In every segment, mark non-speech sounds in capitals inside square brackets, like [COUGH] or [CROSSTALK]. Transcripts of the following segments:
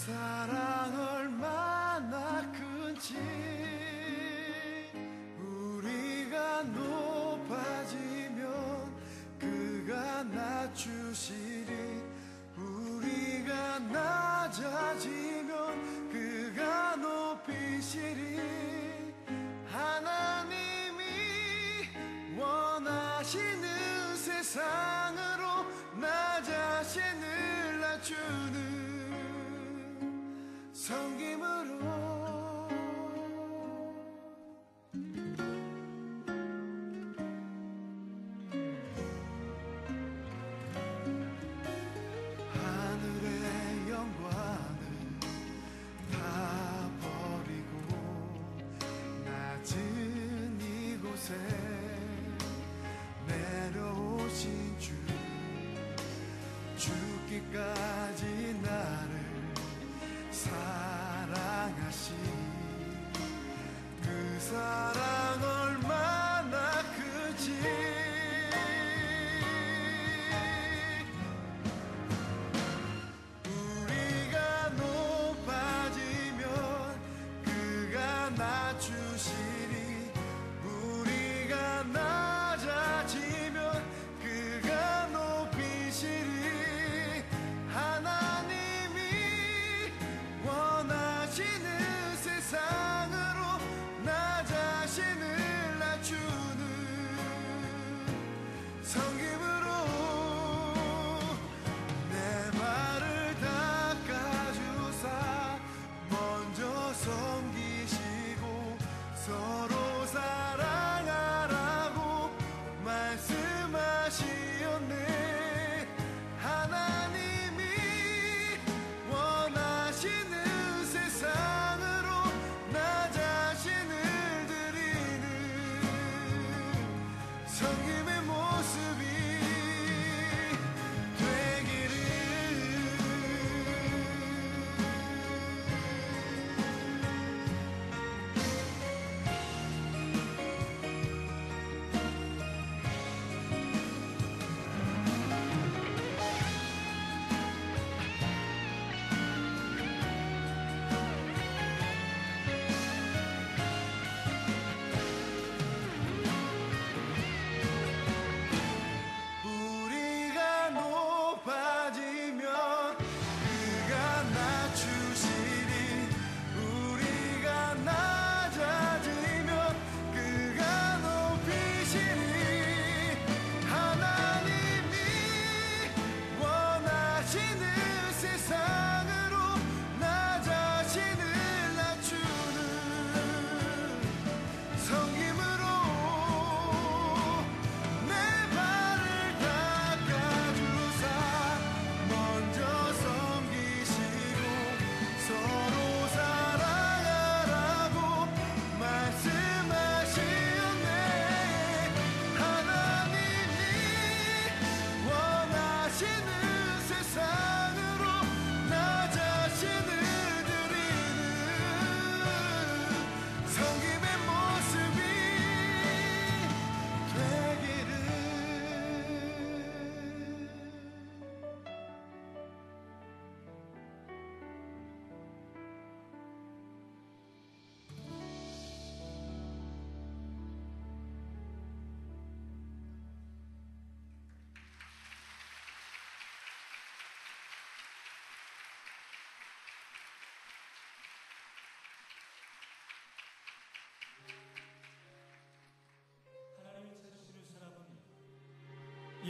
사랑 얼마나 큰지. 우리가 높아지면 그가 낮추시리. 우리가 낮아지면 그가 높이시리. 하나님이 원하시는 세상으로 나 자신을 낮추 끝까지 나를 사랑하신 그사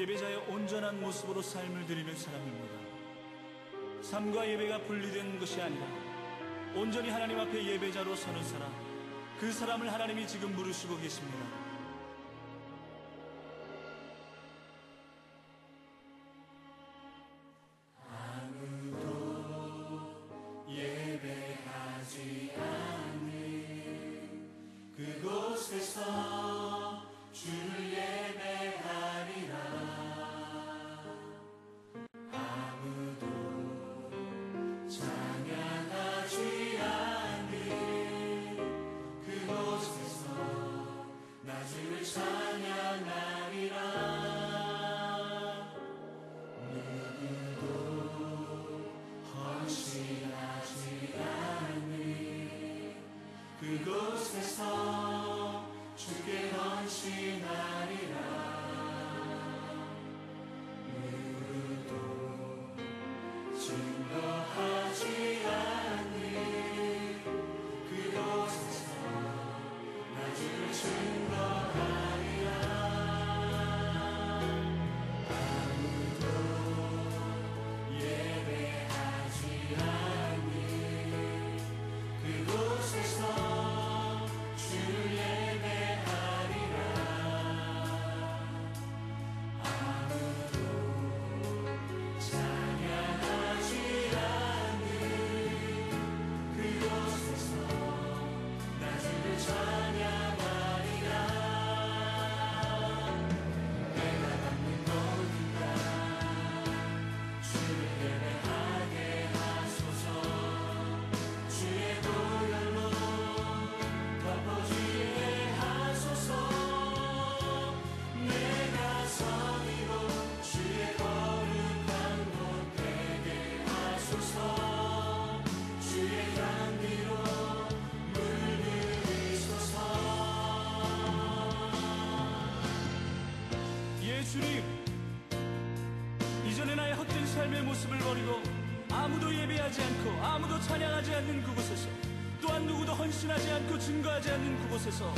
예배자의 온전한 모습으로 삶을 드리는 사람입니다. 삶과 예배가 분리된 것이 아니라 온전히 하나님 앞에 예배자로 서는 사람, 그 사람을 하나님이 지금 부르시고 계십니다. 증거하지 않는 그곳에서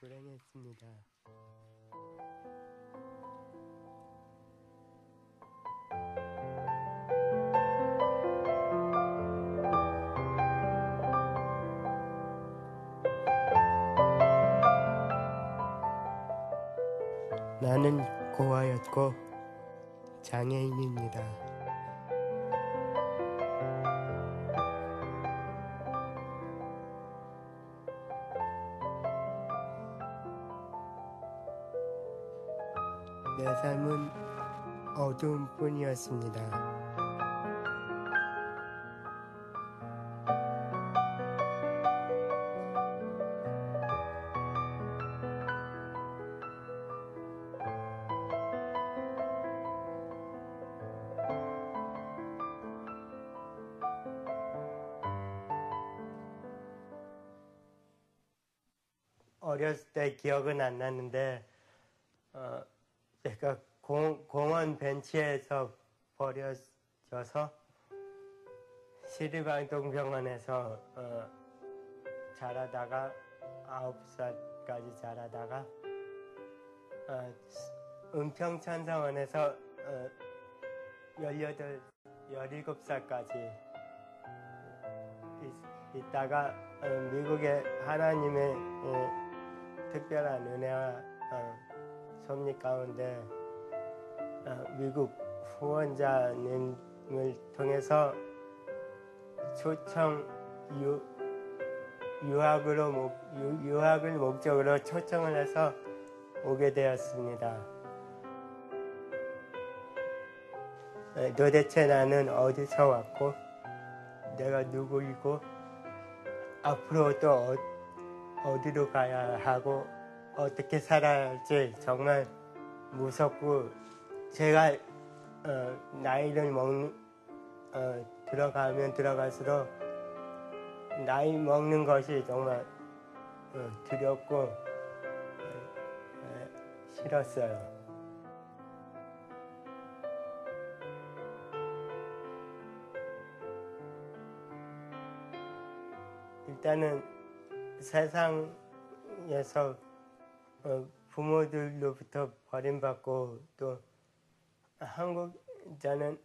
불행했습니다. 나는 고아였고 장애인입니다. 뿐이었습니다. 어렸을 때 기억은 안 나는데 어, 제가 공, 공원 벤치에서 버려져서 시리방동병원에서 어, 자라다가 아홉 살까지 자라다가 어, 은평천사원에서 어, 18, 17살까지 있, 있다가 어, 미국의 하나님의 어, 특별한 은혜와 어, 섭리 가운데 어, 미국 후원자님을 통해서 초청 유, 유학으로 목, 유, 유학을 목적으로 초청을 해서 오게 되었습니다. 에, 도대체 나는 어디서 왔고 내가 누구이고 앞으로 또 어, 어디로 가야 하고 어떻게 살아야 할지 정말 무섭고 제가 어, 나이를 먹는 어, 들어가면 들어갈수록 나이 먹는 것이 정말 어, 두렵고 어, 어, 싫었어요. 일단은 세상에서 어, 부모들로부터 버림받고 또 한국 저는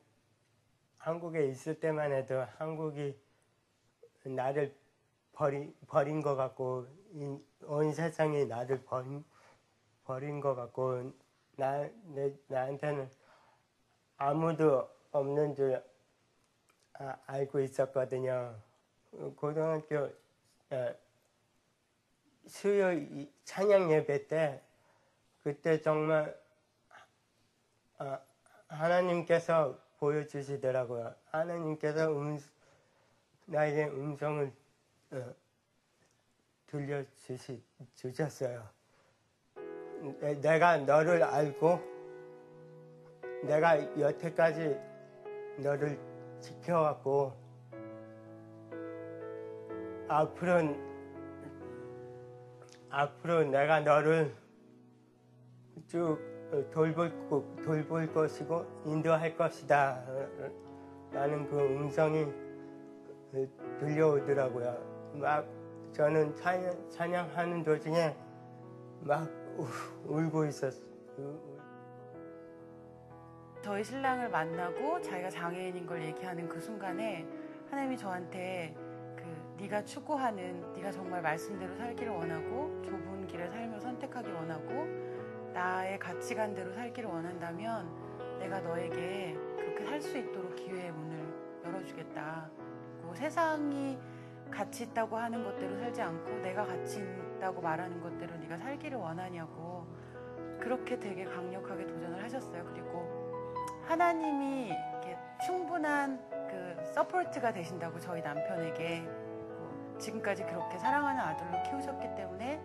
한국에 있을 때만 해도 한국이 나를 버리, 버린 것 같고 이, 온 세상이 나를 버린, 버린 것 같고 나, 내, 나한테는 아무도 없는 줄 아- 알고 있었거든요. 고등학교 어, 수요일 이- 찬양 예배 때 그때 정말 아, 하나님께서 보여주시더라고요. 하나님께서 음, 나에게 음성을 어, 들려주시 주셨어요. 내- 내가 너를 알고 내가 여태까지 너를 지켜왔고 앞으로 앞으로 내가 너를 쭉 돌볼, 거- 돌볼 것이고 인도할 것이다 라는 그 음성이 들려오더라고요. 막 저는 찬양, 찬양하는 도중에 막 우- 울고 있었어요. 저희 신랑을 만나고 자기가 장애인인 걸 얘기하는 그 순간에 하나님이 저한테 그 네가 추구하는 네가 정말 말씀대로 살기를 원하고 좁은 길의 삶을 선택하기 원하고 나의 가치관대로 살기를 원한다면 내가 너에게 그렇게 살 수 있도록 기회의 문을 열어주겠다. 그리고 세상이 가치 있다고 하는 것대로 살지 않고 내가 가치 있다고 말하는 것대로 네가 살기를 원하냐고 그렇게 되게 강력하게 도전을 하셨어요. 그리고 하나님이 이렇게 충분한 그 support가 되신다고 저희 남편에게 뭐 지금까지 그렇게 사랑하는 아들로 키우셨기 때문에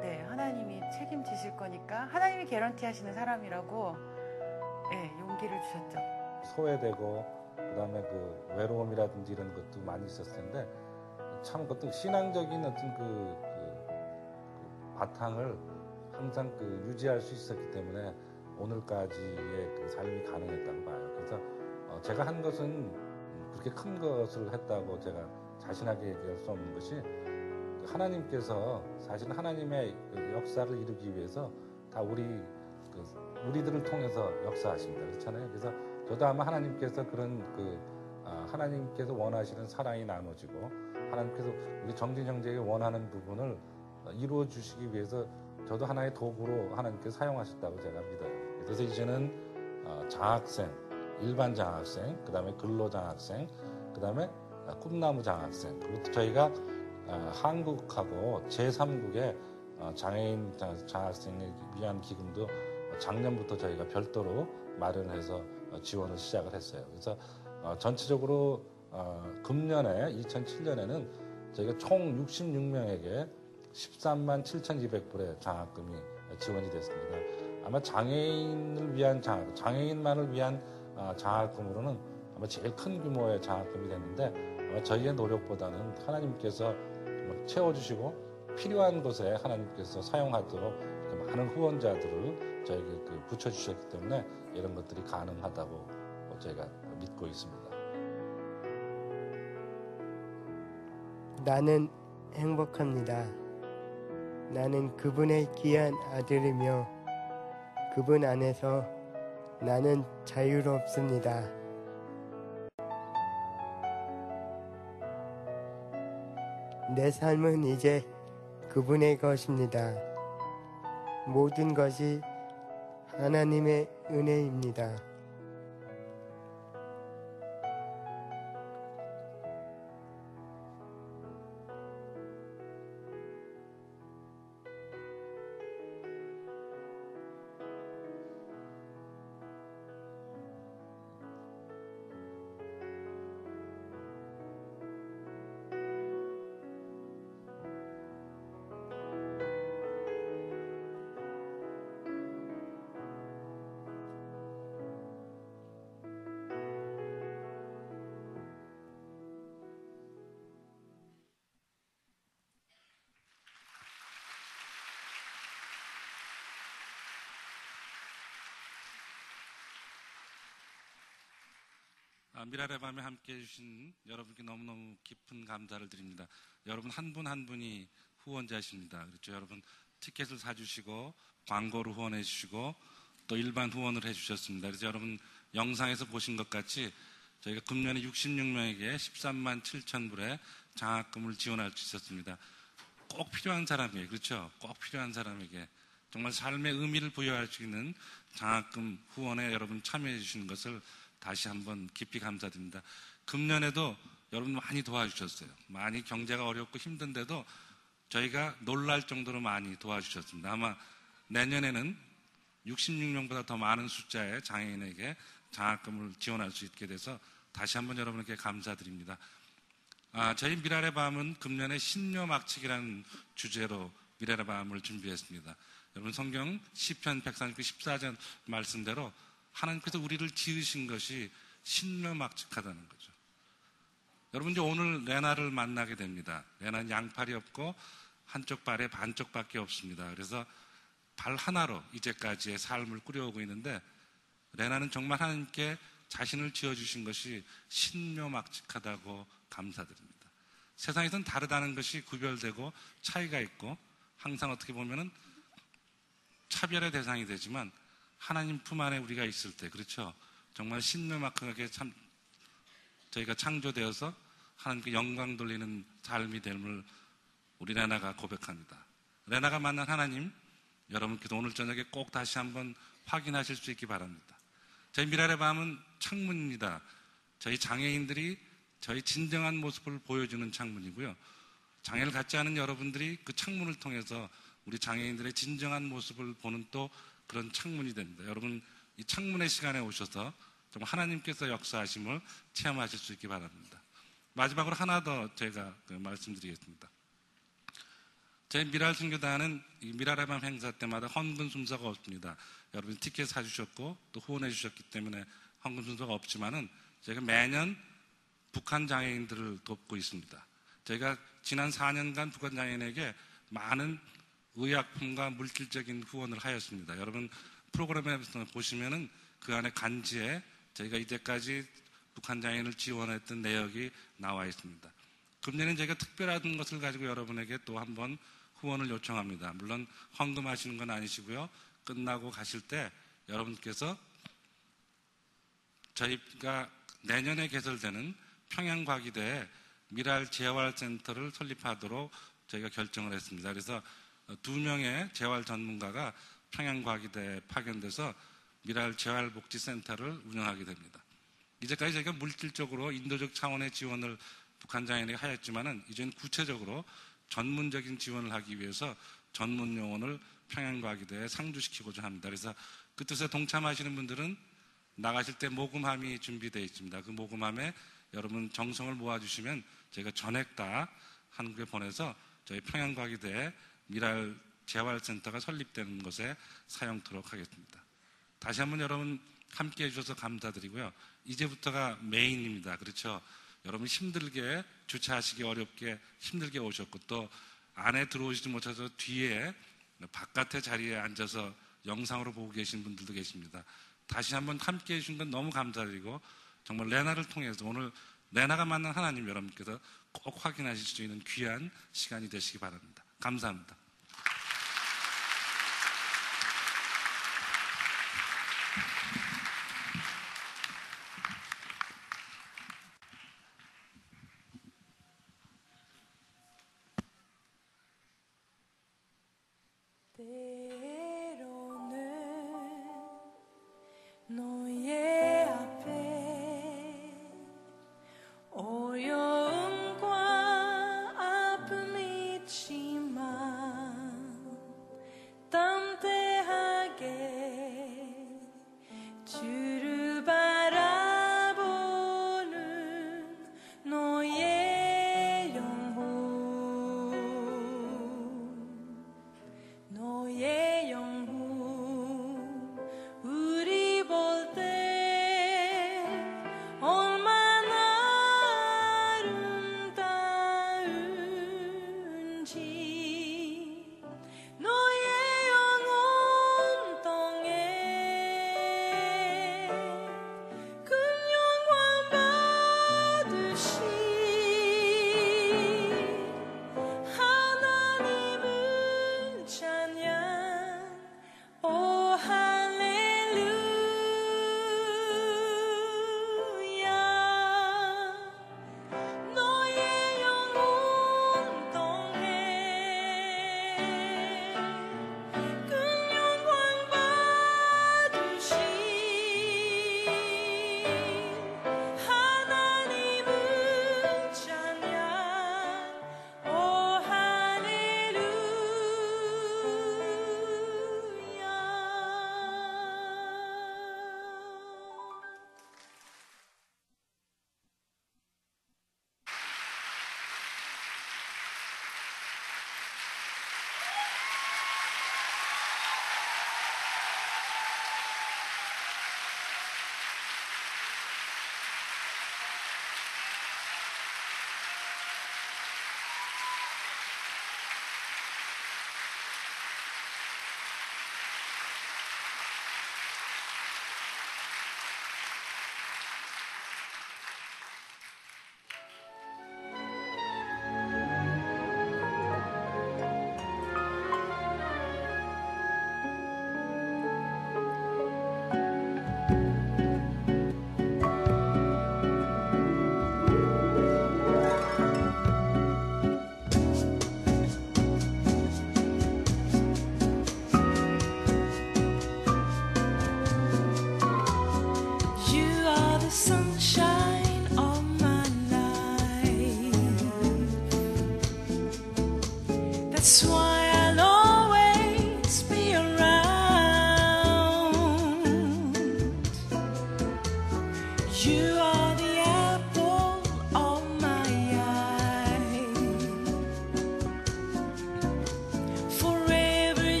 네 하나님이 책임지실 거니까 하나님이 개런티 하시는 사람이라고 네, 용기를 주셨죠. 소외되고 그다음에 그 외로움이라든지 이런 것도 많이 있었을 텐데 참 그것도 신앙적인 어떤 그, 그- 그 바탕을 항상 그 유지할 수 있었기 때문에 오늘까지의 그 삶이 가능했다고 봐요. 그래서 어, 제가 한 것은 음, 그렇게 큰 것을 했다고 제가 자신하게 얘기할 수 없는 것이 그 하나님께서 사실 하나님의 그 역사를 이루기 위해서 다 우리 그 우리들을 통해서 역사하십니다. 그렇잖아요. 그래서 저도 아마 하나님께서 그런 그 아, 하나님께서 원하시는 사랑이 나눠지고 하나님께서 우리 정진 형제에게 원하는 부분을 어, 이루어 주시기 위해서 저도 하나의 도구로 하나님께서 사용하셨다고 제가 믿어요. 그래서 이제는 어, 장학생, 일반 장학생, 그 다음에 근로 장학생, 그 다음에 어, 꿈나무 장학생. 그리고 저희가 어, 한국하고 제3국의 장애인 장- 장학생을 위한 기금도 작년부터 저희가 별도로 마련해서 어, 지원을 시작을 했어요. 그래서 어, 전체적으로 어, 금년에 2007년에는 저희가 총 66명에게 13만 7,200불의 장학금이 지원이 됐습니다. 아마 장애인을 위한 장학, 장애인만을 위한 아, 장학금으로는 아마 제일 큰 규모의 장학금이 됐는데 아마 저희의 노력보다는 하나님께서 채워주시고 필요한 곳에 하나님께서 사용하도록 많은 후원자들을 저에게 그 붙여주셨기 때문에 이런 것들이 가능하다고 저희가 믿고 있습니다. 나는 행복합니다. 나는 그분의 귀한 아들이며 그분 안에서 나는 자유롭습니다. 내 삶은 이제 그분의 것입니다. 모든 것이 하나님의 은혜입니다. 미랄의 밤에 함께 해주신 여러분께 너무너무 깊은 감사를 드립니다. 여러분 한 분한 분이 후원자십니다. 그렇죠. 여러분 티켓을 사주시고 광고로 후원해 주시고 또 일반 후원을 해 주셨습니다. 그래서 여러분 영상에서 보신 것 같이 저희가 금년에 66명에게 13만 7천 불의 장학금을 지원할 수 있었습니다. 꼭 필요한 사람에게 그렇죠. 꼭 필요한 사람에게 정말 삶의 의미를 부여할 수 있는 장학금 후원에 여러분 참여해 주시는 것을 다시 한번 깊이 감사드립니다. 금년에도 여러분 많이 도와주셨어요. 많이 경제가 어렵고 힘든데도 저희가 놀랄 정도로 많이 도와주셨습니다. 아마 내년에는 66명보다 더 많은 숫자의 장애인에게 장학금을 지원할 수 있게 돼서 다시 한번 여러분께 감사드립니다. 아, 저희 미랄의 밤은 금년에 신묘막측이라는 주제로 미랄의 밤을 준비했습니다. 여러분 성경 시편 139, 14절 말씀대로 하나님께서 우리를 지으신 것이 신묘막측하다는 거죠. 여러분 이제 오늘 레나를 만나게 됩니다. 레나는 양팔이 없고 한쪽 발에 반쪽밖에 없습니다. 그래서 발 하나로 이제까지의 삶을 꾸려오고 있는데 레나는 정말 하나님께 자신을 지어주신 것이 신묘막측하다고 감사드립니다. 세상에선 다르다는 것이 구별되고 차이가 있고 항상 어떻게 보면은 차별의 대상이 되지만 하나님 품 안에 우리가 있을 때 그렇죠. 정말 신묘막하게 참 저희가 창조되어서 하나님께 영광 돌리는 삶이 됨을 우리 레나가 고백합니다. 레나가 만난 하나님 여러분께도 오늘 저녁에 꼭 다시 한번 확인하실 수 있기 바랍니다. 저희 미랄의 밤은 창문입니다. 저희 장애인들이 저희 진정한 모습을 보여주는 창문이고요. 장애를 갖지 않은 여러분들이 그 창문을 통해서 우리 장애인들의 진정한 모습을 보는 또 그런 창문이 됩니다. 여러분 이 창문의 시간에 오셔서 정말 하나님께서 역사하심을 체험하실 수 있기 바랍니다. 마지막으로 하나 더 제가 그 말씀드리겠습니다. 저희 미랄 선교단은 이 미랄의 밤 행사 때마다 헌금 순서가 없습니다. 여러분 티켓 사주셨고 또 후원해 주셨기 때문에 헌금 순서가 없지만은 저희가 매년 북한 장애인들을 돕고 있습니다. 저희가 지난 4년간 북한 장애인에게 많은 의약품과 물질적인 후원을 하였습니다. 여러분 프로그램에 보시면은 그 안에 간지에 저희가 이때까지 북한 장애인을 지원했던 내역이 나와 있습니다. 금년엔 저희가 특별한 것을 가지고 여러분에게 또 한번 후원을 요청합니다. 물론 헌금하시는 건 아니시고요. 끝나고 가실 때 여러분께서 저희가 내년에 개설되는 평양과기대에 미랄 재활센터를 설립하도록 저희가 결정을 했습니다. 그래서 두 명의 재활 전문가가 평양과기대에 파견돼서 미랄 재활복지센터를 운영하게 됩니다. 이제까지 저희가 물질적으로 인도적 차원의 지원을 북한 장애인에게 하였지만은 이제는 구체적으로 전문적인 지원을 하기 위해서 전문 요원을 평양과기대에 상주시키고자 합니다. 그래서 그 뜻에 동참하시는 분들은 나가실 때 모금함이 준비되어 있습니다. 그 모금함에 여러분 정성을 모아주시면 저희가 전액 다 한국에 보내서 저희 평양과기대에 미랄 재활센터가 설립되는 것에 사용토록 하겠습니다. 다시 한번 여러분 함께 해주셔서 감사드리고요. 이제부터가 메인입니다. 그렇죠? 여러분 힘들게 주차하시기 어렵게 힘들게 오셨고 또 안에 들어오지도 못해서 뒤에 바깥의 자리에 앉아서 영상으로 보고 계신 분들도 계십니다. 다시 한번 함께 해주신 건 너무 감사드리고 정말 레나를 통해서 오늘 레나가 만난 하나님 여러분께서 꼭 확인하실 수 있는 귀한 시간이 되시기 바랍니다. 감사합니다.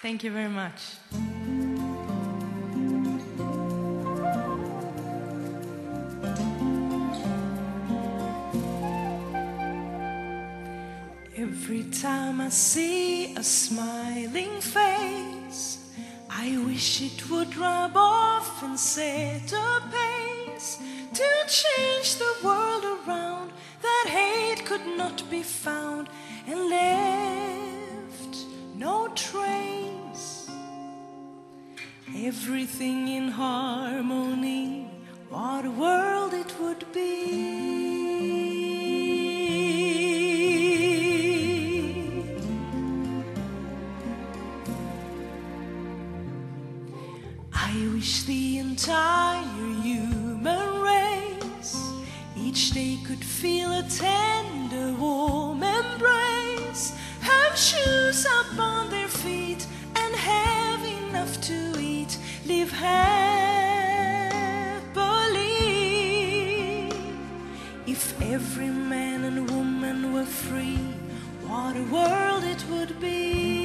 Thank you very much. Every time I see a smiling face, I wish it would rub off and set a pace to change the world around that hate could not be found and let no trace. Everything in harmony, what a world it would be. I wish the entire human race each day could feel a ten shoes upon their feet and have enough to eat, live happily. If every man and woman were free, what a world it would be.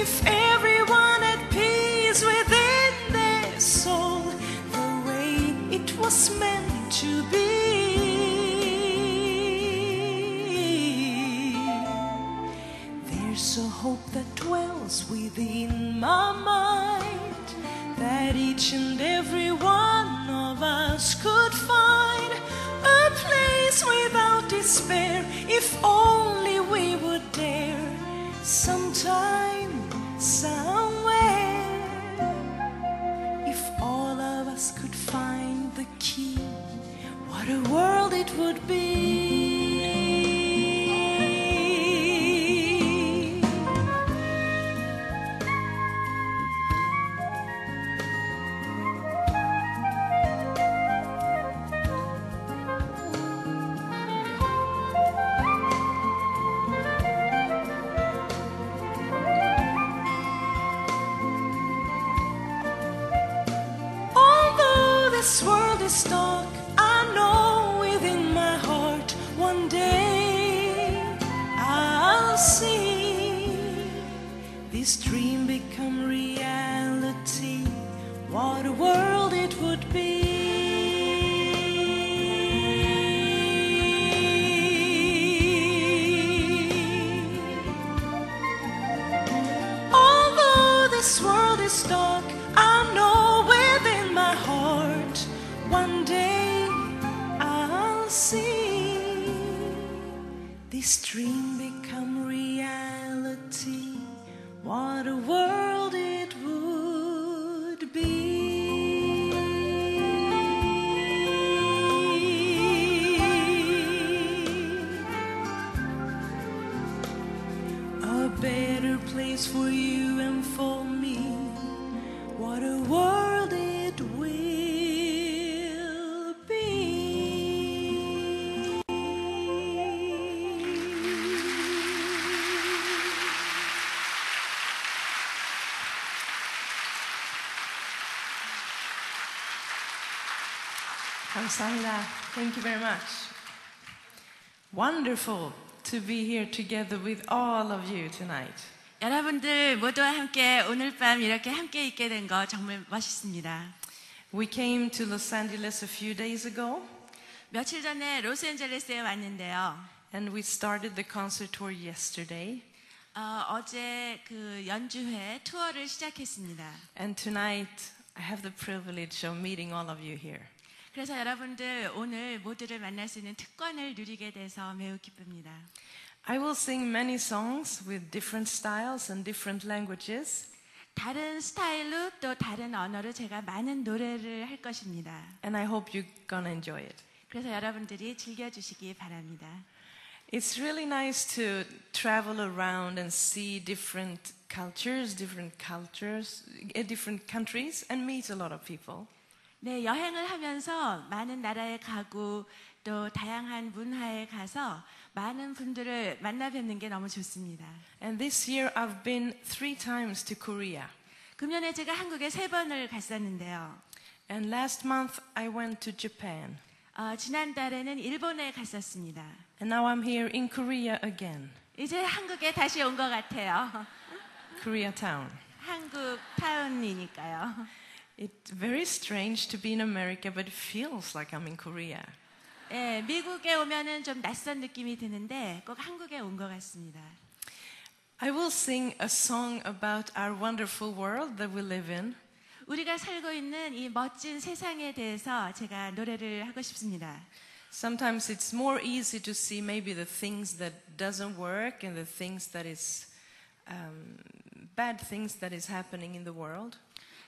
If everyone had peace within their soul, the way it was meant to be. There's a hope that dwells within my mind that each and every one of us could find a place without despair if only we would dare sometimes somewhere. If all of us could find the key, what a world it would be. 감사합니다. Thank you very much. Wonderful to be here together with all of you tonight. 여러분들 모두와 함께 오늘 밤 이렇게 함께 있게 된 거 정말 멋있습니다. We came to Los Angeles a few days ago 며칠 전에 로스앤젤레스에 왔는데요. and we started the concert tour yesterday. 어, 제 그 연주회 투어를 시작했습니다. And tonight I have the privilege of meeting all of you here. 그래서 여러분들 오늘 모두를 만날 수 있는 특권을 누리게 돼서 매우 기쁩니다. I will sing many songs with different styles and different languages. 다른 스타일로 또 다른 언어로 제가 많은 노래를 할 것입니다. And I hope you're gonna enjoy it. 그래서 여러분들이 즐겨주시기 바랍니다. It's really nice to travel around and see different cultures, different cultures, eh, different countries, and meet a lot of people. 네, 여행을 하면서 많은 나라에 가고 또 다양한 문화에 가서 많은 분들을 만나 뵙는 게 너무 좋습니다. And this year I've been three times to Korea. 금년에 제가 한국에 세 번을 갔었는데요. And last month I went to Japan. 어, 지난달에는 일본에 갔었습니다. And now I'm here in Korea again, 이제 한국에 다시 온 것 같아요. Korea town. 한국 타운이니까요. It's very strange to be in America, but it feels like I'm in Korea. 예, 미국에 오면은 좀 낯선 느낌이 드는데 꼭 한국에 온 것 같습니다. I will sing a song about our wonderful world that we live in. 우리가 살고 있는 이 멋진 세상에 대해서 제가 노래를 하고 싶습니다. Sometimes it's more easy to see maybe the things that doesn't work and the things that is um, bad things that is happening in the world.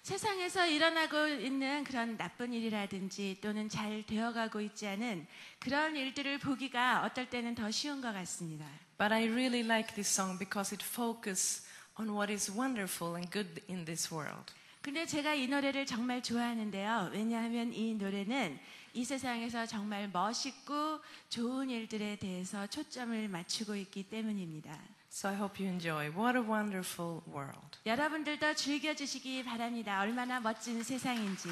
세상에서 일어나고 있는 그런 나쁜 일이라든지 또는 잘 되어가고 있지 않은 그런 일들을 보기가 어떨 때는 더 쉬운 것 같습니다. But I really like this song because it focuses on what is wonderful and good in this world. 근데 제가 이 노래를 정말 좋아하는데요. 왜냐하면 이 노래는 이 세상에서 정말 멋있고 좋은 일들에 대해서 초점을 맞추고 있기 때문입니다. So I hope you enjoy. What a wonderful world. 여러분들도 즐겨주시기 바랍니다. 얼마나 멋진 세상인지.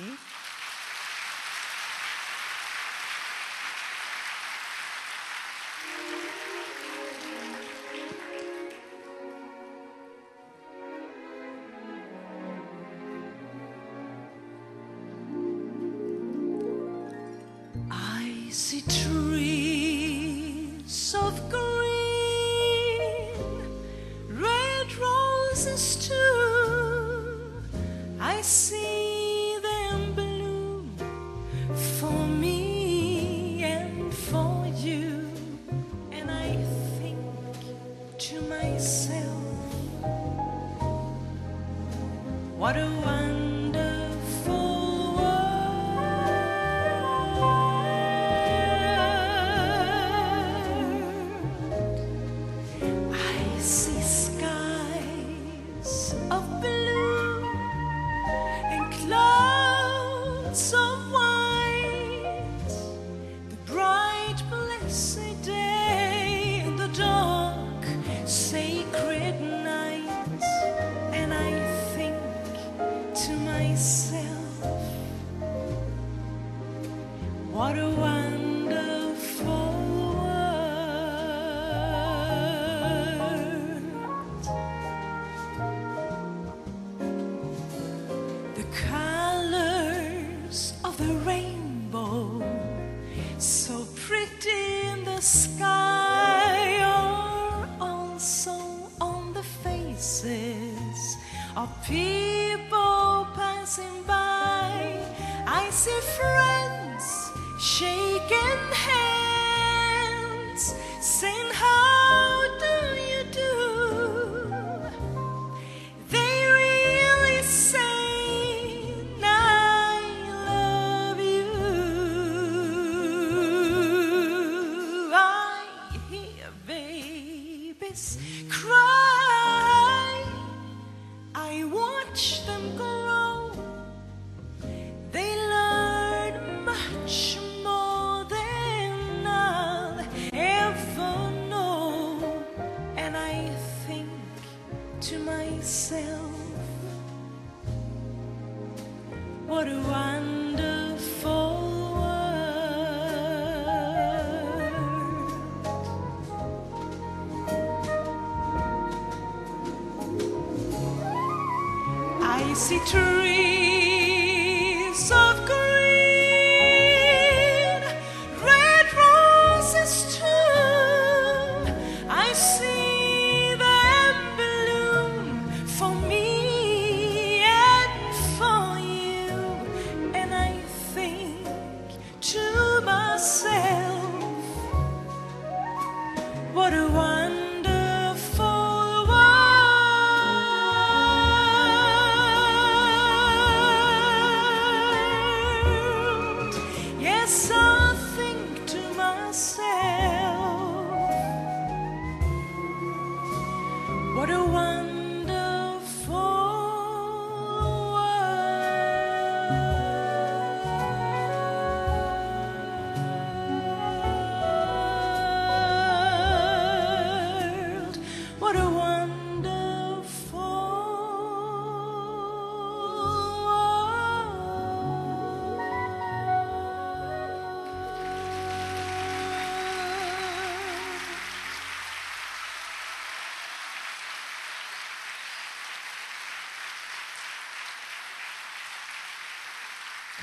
people passing by. I see friends shaking hands.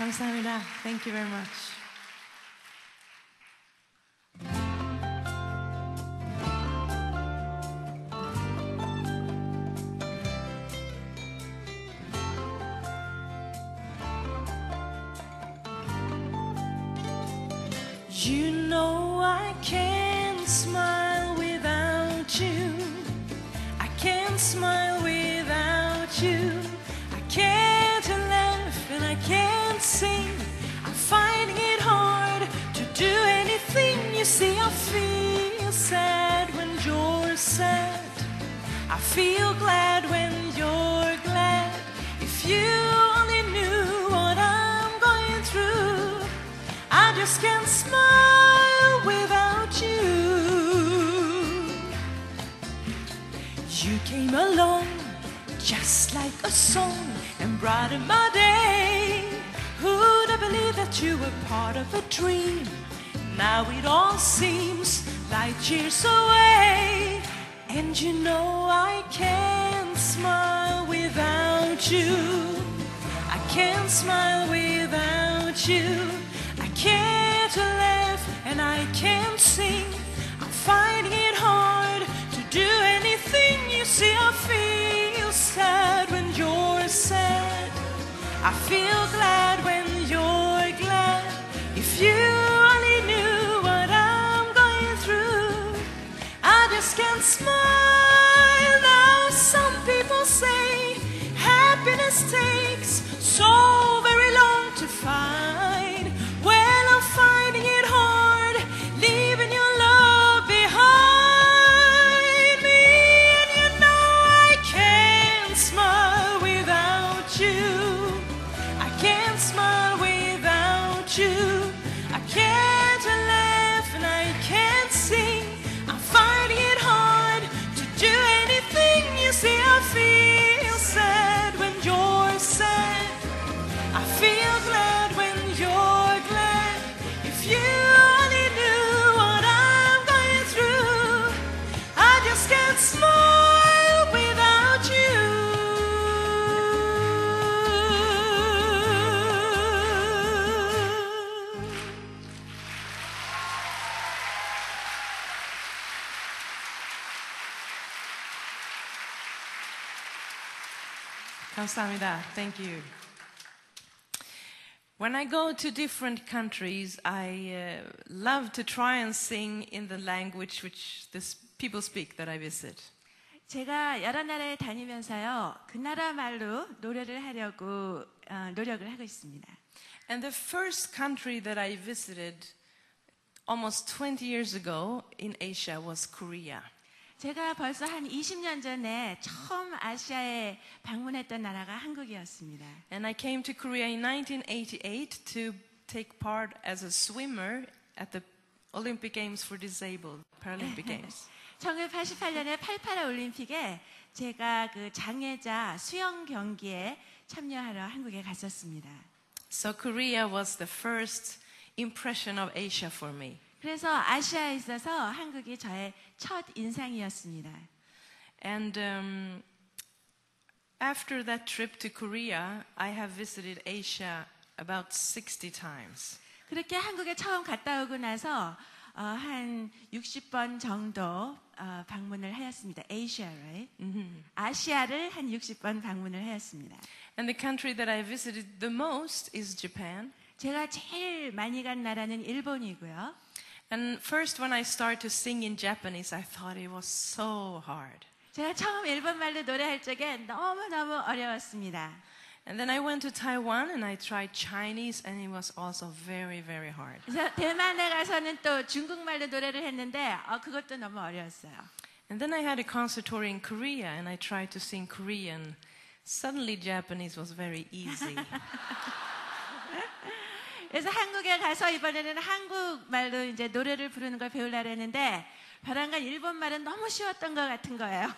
감사합니다. Thank you very much. I just can't smile 감사합니다. Thank you. When I go to different countries, I uh, love to try and sing in the language which the s- people speak that I visit. 제가 여러 나라에 다니면서요, 그 나라 말로 노래를 하려고 어, 노력을 하고 있습니다. And the first country that I visited almost 20 years ago in Asia was Korea. 제가 벌써 한 20년 전에 처음 아시아에 방문했던 나라가 한국이었습니다. And I came to Korea in 1988 to take part as a swimmer at the Olympic Games for Disabled, Paralympic Games. 1988년에 88 올림픽에 제가 그 장애자 수영 경기에 참여하러 한국에 갔었습니다. So Korea was the first impression of Asia for me. 그래서 아시아에 있어서 한국이 저의 첫 인상이었습니다. And um, after that trip to Korea, I have visited Asia about 60 times. 그렇게 한국에 처음 갔다 오고 나서 어, 한 60번 정도 어, 방문을 하였습니다. 아시아, right? 아시아를 한 60번 방문을 하였습니다. And the country that I visited the most is Japan. 제가 제일 많이 간 나라는 일본이고요. And first, when I started to sing in Japanese, I thought it was so hard. 제가 처음 일본 말로 노래할 적에 너무너무 어려웠습니다. And then I went to Taiwan and I tried Chinese, and it was also very, very hard. 그래서 대만에 가서는 또 중국말로 노래를 했는데 어, 그것도 너무 어려웠어요. And then I had a conservatory in Korea, and I tried to sing Korean. Suddenly, Japanese was very easy. [LAUGHS] 그래서 한국에 가서 이번에는 한국말로 이제 노래를 부르는 걸 배우려고 했는데 벼랑간 일본말은 너무 쉬웠던 것 같은 거예요.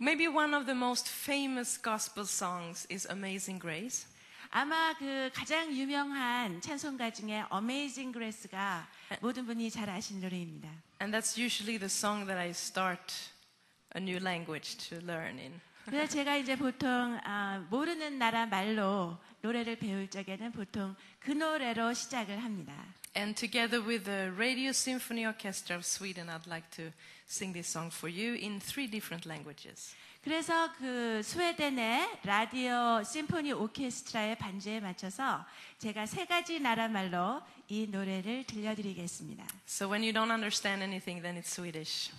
Maybe one of the most famous gospel songs is Amazing Grace. 아마 그 가장 유명한 찬송가 중에 Amazing Grace가 모든 분이 잘 아시는 노래입니다. And that's usually the song that I start a new language to learn in. 그래서 제가 이제 보통 아, 모르는 나라 말로 노래를 배울 적에는 보통 그 노래로 시작을 합니다. And together with the Radio Symphony Orchestra of Sweden, I'd like to sing this song for you in three different languages. 그래서 그 스웨덴의 라디오 심포니 오케스트라의 반주에 맞춰서 제가 세 가지 나라 말로 이 노래를 들려드리겠습니다. So when you don't understand anything, then it's Swedish.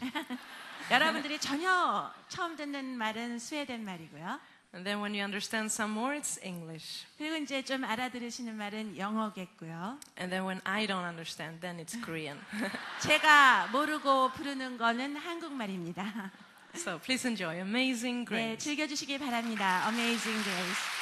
여러분들이 전혀 처음 듣는 말은 스웨덴 말이고요. And then when you understand some more, it's English. 그리고 이제 좀 알아들으시는 말은 영어겠고요. And then when I don't understand, then it's Korean. [LAUGHS] 제가 모르고 부르는 거는 한국말입니다. so please enjoy Amazing 네, Grace. 즐겨주시기 바랍니다. Amazing Grace.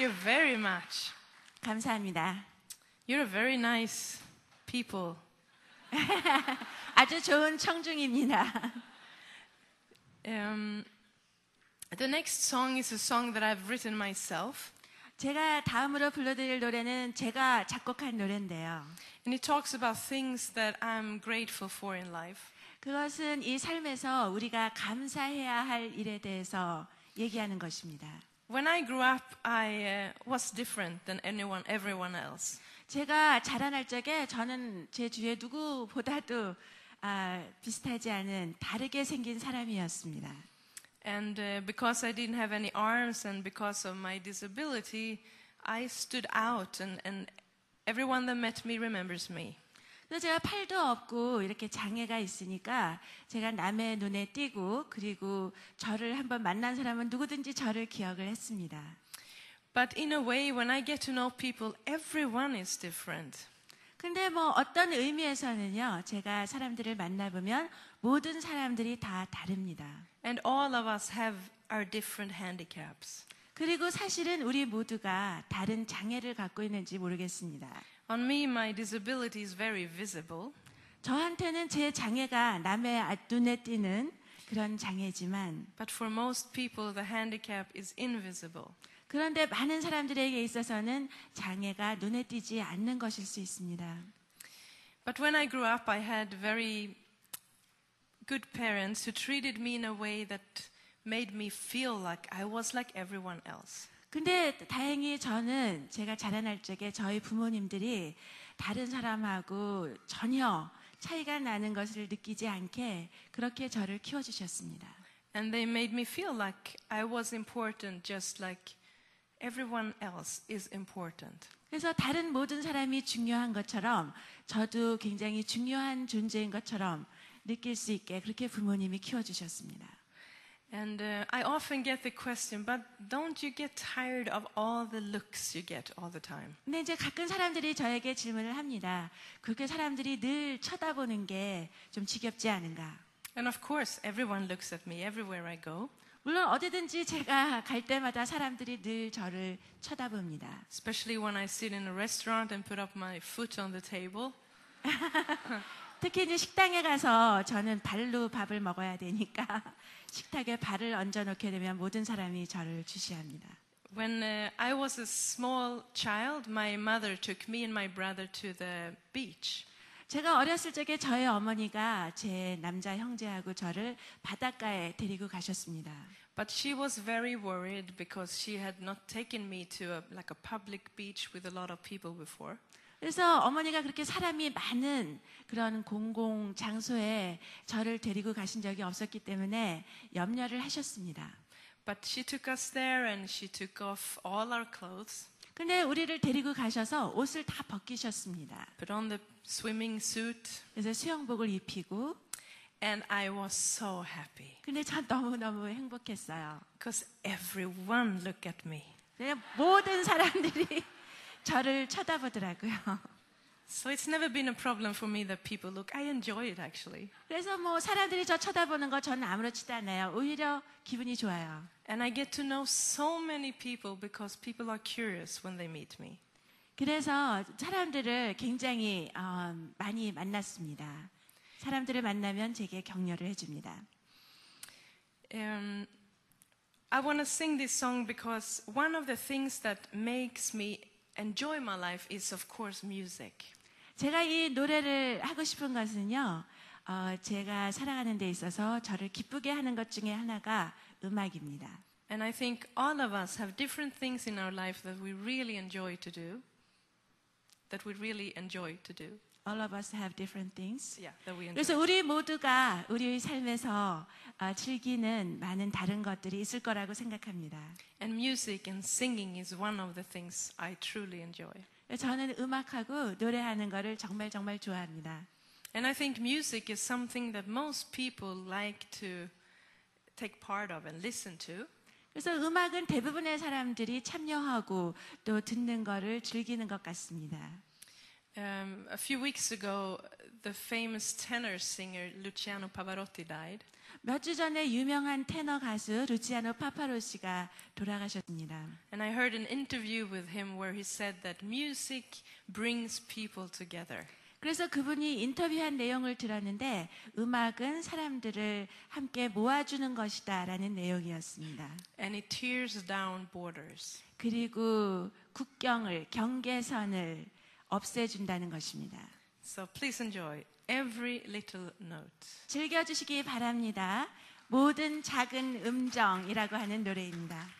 You very much. 감사합니다. You're a very nice people. 아주 좋은 청중입니다. Um, the next song is a song that I've written myself, 제가 다음으로 불러드릴 노래는 제가 작곡한 노래인데요. and it talks about things that I'm grateful for in life. 그것은 이 삶에서 우리가 감사해야 할 일에 대해서 얘기하는 것입니다. When I grew up, I uh, was different than anyone, everyone else. 제가 자라날 적에 저는 제 주위에 누구보다도 아, 비슷하지 않은 다르게 생긴 사람이었습니다. And uh, because I didn't have any arms and because of my disability, I stood out, and, and everyone that met me remembers me. 그래서 제가 팔도 없고 이렇게 장애가 있으니까 제가 남의 눈에 띄고 그리고 저를 한번 만난 사람은 누구든지 저를 기억을 했습니다. But in a way, when I get to know people, everyone is different. 근데 뭐 어떤 의미에서는요, 제가 사람들을 만나보면 모든 사람들이 다 다릅니다. And all of us have our different handicaps. 그리고 사실은 우리 모두가 다른 장애를 갖고 있는지 모르겠습니다. On me, my disability is very visible, 저한테는 제 장애가 남의 아- 눈에 띄는 그런 장애지만 but for most people, the handicap is invisible. 그런데 많은 사람들에게 있어서는 장애가 눈에 띄지 않는 것일 수 있습니다. But when I grew up, I had very good parents who treated me in a way that made me feel like I was like everyone else. 근데 다행히 저는 제가 자라날 적에 저희 부모님들이 다른 사람하고 전혀 차이가 나는 것을 느끼지 않게 그렇게 저를 키워주셨습니다. And they made me feel like I was important just like everyone else is important. 그래서 다른 모든 사람이 중요한 것처럼 저도 굉장히 중요한 존재인 것처럼 느낄 수 있게 그렇게 부모님이 키워주셨습니다. And uh, I often get the question, but don't you get tired of all the looks you get all the time? 근데 이제 가끔 사람들이 저에게 질문을 합니다. 그렇게 사람들이 늘 쳐다보는 게 좀 지겹지 않은가? And of course, everyone looks at me everywhere I go, 물론 어디든지 제가 갈 때마다 사람들이 늘 저를 쳐다봅니다. especially when I sit in a restaurant and put up my foot on the table. [LAUGHS] 특히 이제 식당에 가서 저는 발로 밥을 먹어야 되니까 식탁에 발을 얹어 놓게 되면 모든 사람이 저를 주시합니다. When uh, I was a small child, my mother took me and my brother to the beach. 제가 어렸을 적에 저희 어머니가 제 남자 형제하고 저를 바닷가에 데리고 가셨습니다. But she was very worried because she had not taken me to a, like a public beach with a lot of people before. 그래서 어머니가 그렇게 사람이 많은 그런 공공 장소에 저를 데리고 가신 적이 없었기 때문에 염려를 하셨습니다. But she took us there and she took off all our clothes, 근데 우리를 데리고 가셔서 옷을 다 벗기셨습니다. put on the swimming suit, 그래서 수영복을 입히고 and I was so happy 근데 전 너무너무 행복했어요. because everyone looked at me. 모든 사람들이 저를 쳐다보더라고요. So it's never been a problem for me that people look. I enjoy it actually. 그래서 뭐 사람들이 저 쳐다보는 거 저는 아무렇지도 않아요. 오히려 기분이 좋아요. And I get to know so many people because people are curious when they meet me. 그래서 사람들을 굉장히 어, 많이 만났습니다. 사람들을 만나면 제게 격려를 해줍니다. Um, I want to sing this song because one of the things that makes me enjoy my life is, of course, music. 제가 이 노래를 하고 싶은 것은요, 어, 제가 살아가는 데 있어서 저를 기쁘게 하는 것 중에 하나가 음악입니다. And I think all of us have different things in our life that we really enjoy to do. That we really enjoy to do. All of us have different things. Yeah, that we enjoy. 그래서 우리 모두가 우리의 삶에서 어, 즐기는 많은 다른 것들이 있을 거라고 생각합니다. And music and singing is one of the things I truly enjoy. 저는 음악하고 노래하는 거를 정말 정말 좋아합니다. And I think music is something that most people like to take part of and listen to. 그래서 음악은 대부분의 사람들이 참여하고 또 듣는 거를 즐기는 것 같습니다. Um, a few weeks ago, the famous tenor singer Luciano Pavarotti died. 몇 주 전에 유명한 테너 가수 루치아노 파파로시가 돌아가셨습니다. And I heard an interview with him where he said that music brings people together. 그래서 그분이 인터뷰한 내용을 들었는데 음악은 사람들을 함께 모아주는 것이다라는 내용이었습니다. And it tears down borders. 그리고 국경을 경계선을 없애준다는 것입니다. So please enjoy every little note. 즐겨주시기 바랍니다. 모든 작은 음정이라고 하는 노래입니다.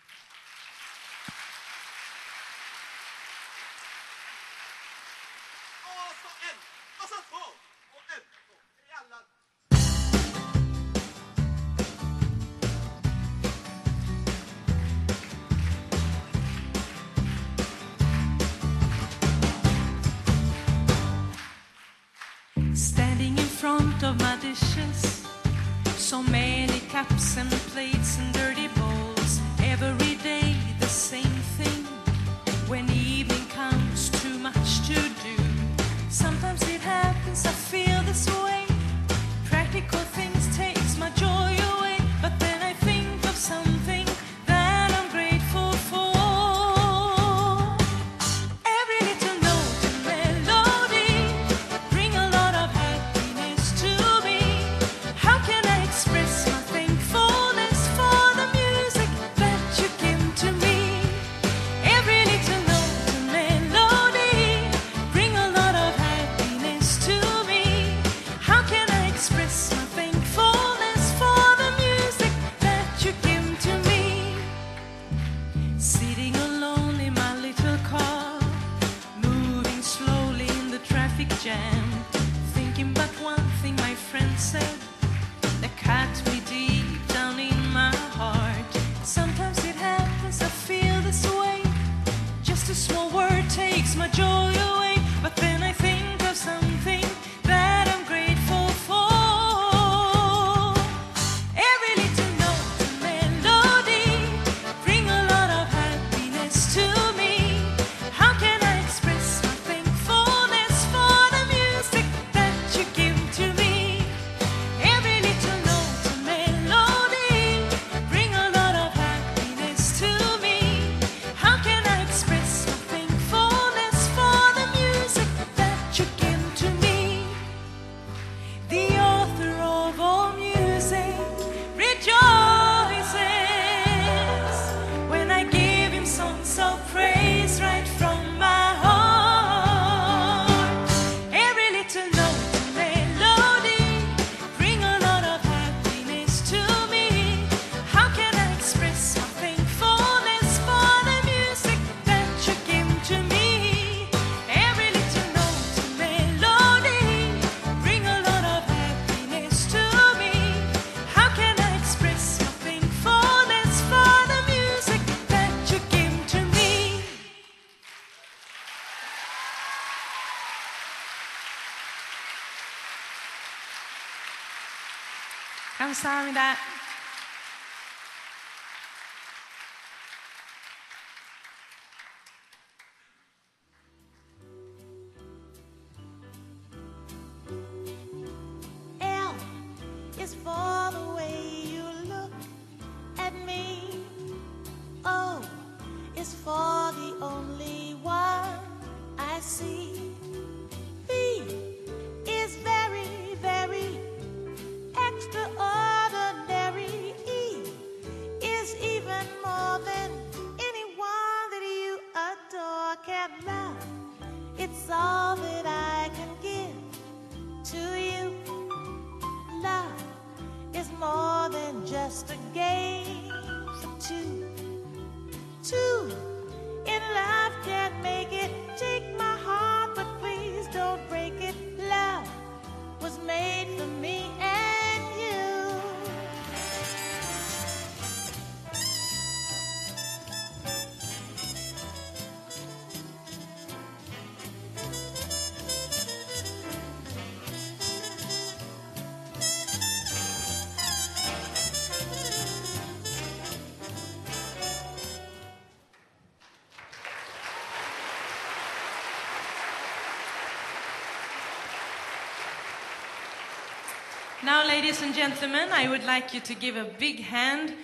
Now, ladies and gentlemen, I would like you to give a big hand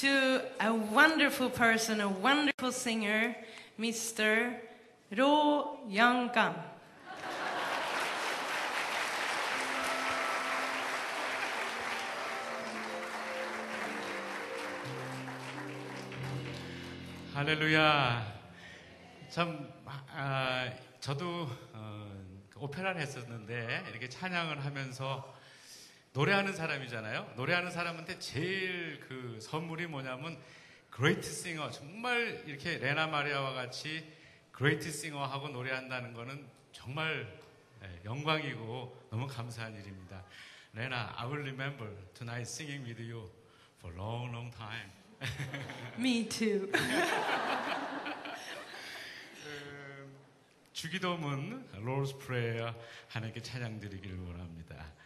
to a wonderful person, a wonderful singer, Mr. Ro Young-kam. 할렐루야. 참, 아, 저도 어, 오페라를 했었는데 이렇게 찬양을 하면서 노래하는 사람이잖아요. 노래하는 사람한테 제일 그 선물이 뭐냐면 great singer 정말 이렇게 레나 마리아와 같이 great singer하고 노래한다는 거는 정말 예, 영광이고 너무 감사한 일입니다. 레나, I will remember tonight singing with you for a long, long time. [LAUGHS] Me too. 주기도문 로스 프레이어 하나님께 찬양 드리기를 원합니다.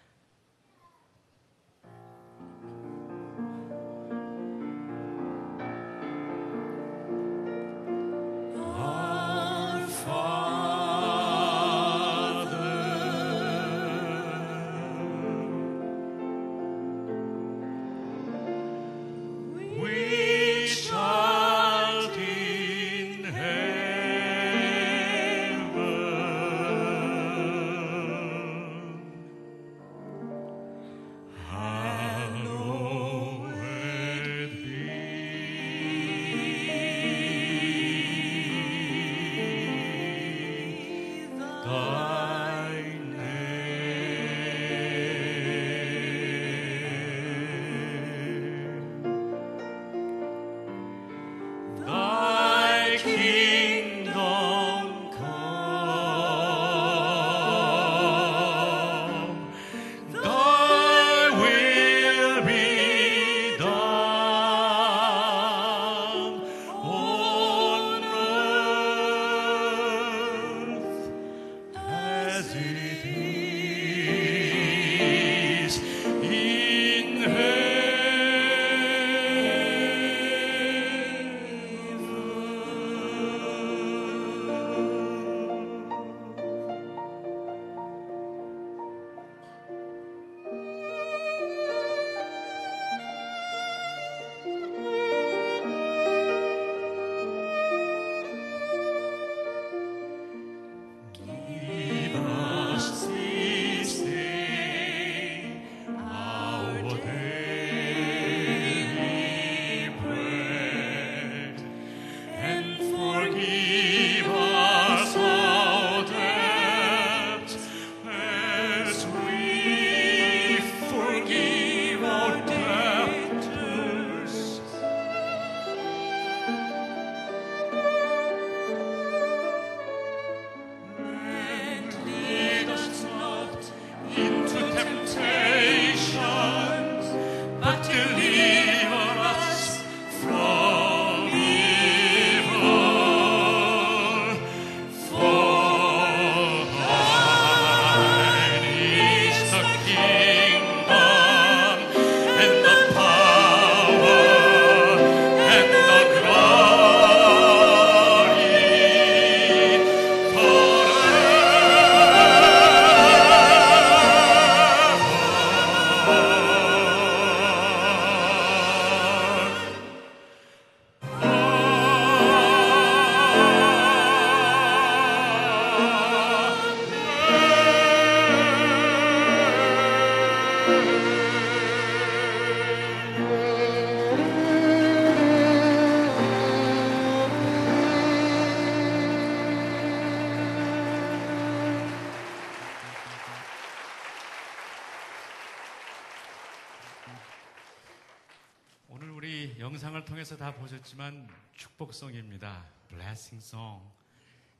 통해서 다 보셨지만 축복송입니다. Blessing Song.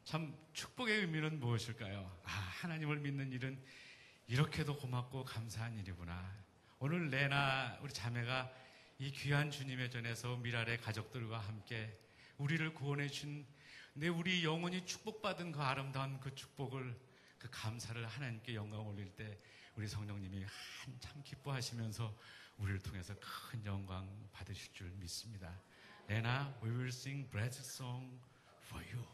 참 축복의 의미는 무엇일까요? 아, 하나님을 믿는 일은 이렇게도 고맙고 감사한 일이구나. 오늘 레나 우리 자매가 이 귀한 주님의 전에서 미랄의 가족들과 함께 우리를 구원해 준내 우리 영혼이 축복받은 그 아름다운 그 축복을 그 감사를 하나님께 영광 올릴 때 우리 성령님이 한참 기뻐하시면서 우리를 통해서 큰 영광 받으실 줄 믿습니다. 레나, we will sing blessed song for you.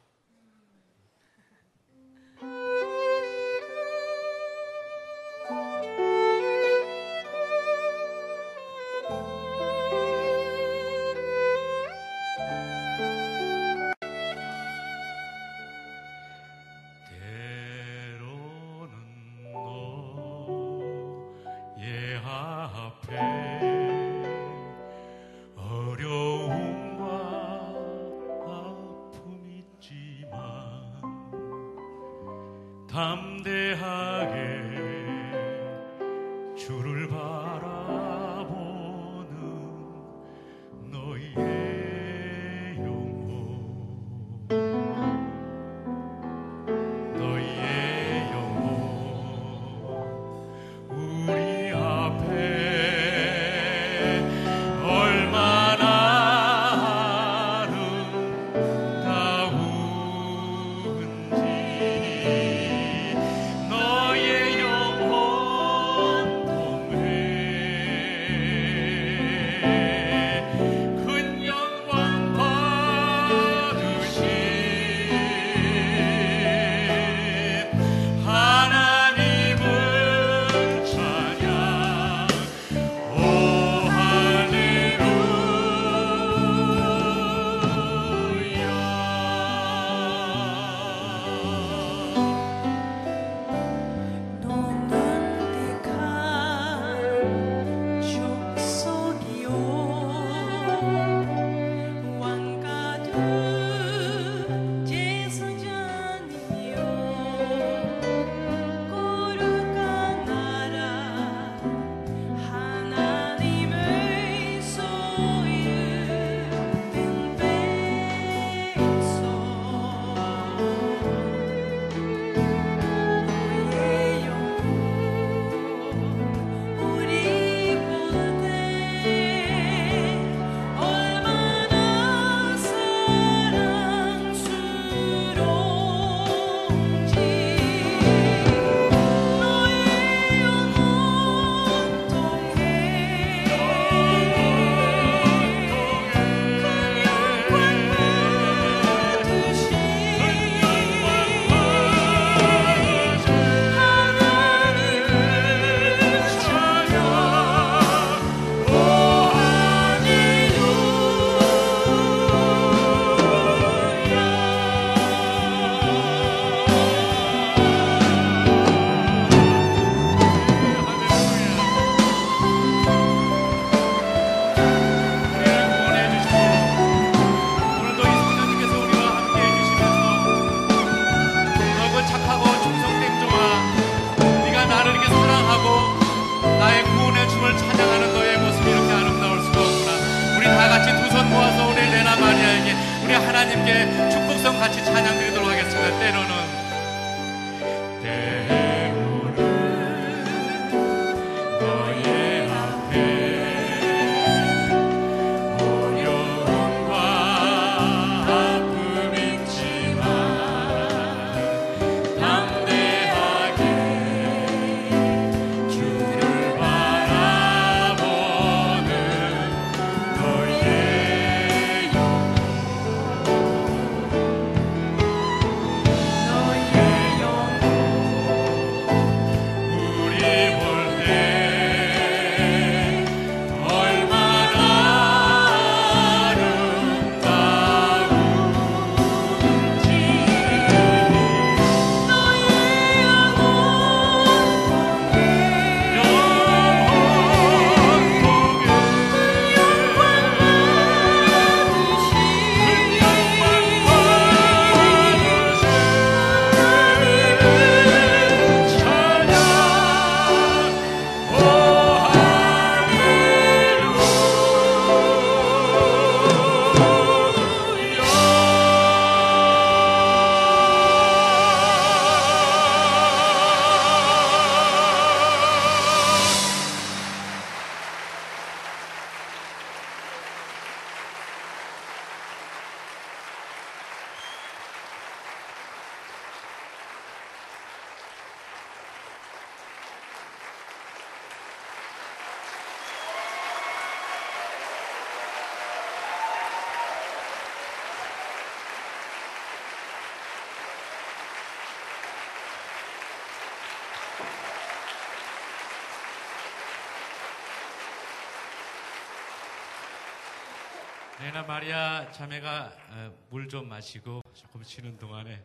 자매가 물 좀 마시고 조금 쉬는 동안에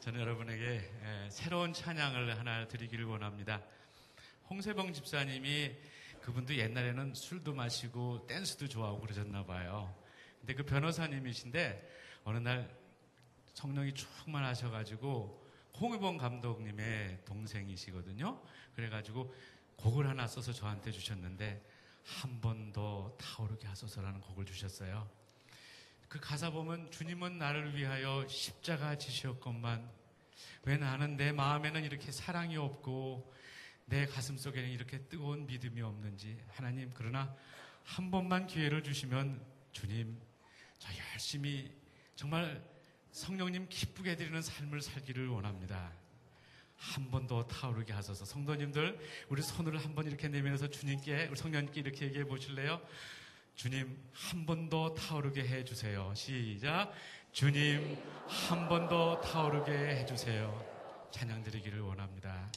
저는 여러분에게 에, 새로운 찬양을 하나 드리기를 원합니다. 홍세봉 집사님이 그분도 옛날에는 술도 마시고 댄스도 좋아하고 그러셨나 봐요. 근데 그 변호사님이신데 어느 날 성령이 충만하셔가지고 홍의봉 감독님의 동생이시거든요. 그래가지고 곡을 하나 써서 저한테 주셨는데 한 번 더 타오르게 하소서라는 곡을 주셨어요. 그 가사 보면 주님은 나를 위하여 십자가 지셨건만 왜 나는 내 마음에는 이렇게 사랑이 없고 내 가슴 속에는 이렇게 뜨거운 믿음이 없는지 하나님 그러나 한 번만 기회를 주시면 주님 저 열심히 정말 성령님 기쁘게 드리는 삶을 살기를 원합니다. 한 번 더 타오르게 하소서. 성도님들, 우리 손을 한 번 이렇게 내밀어서 주님께, 우리 성령님께 이렇게 얘기해 보실래요? 주님, 한 번 더 타오르게 해 주세요. 시작. 주님, 한 번 더 타오르게 해 주세요. 찬양 드리기를 원합니다.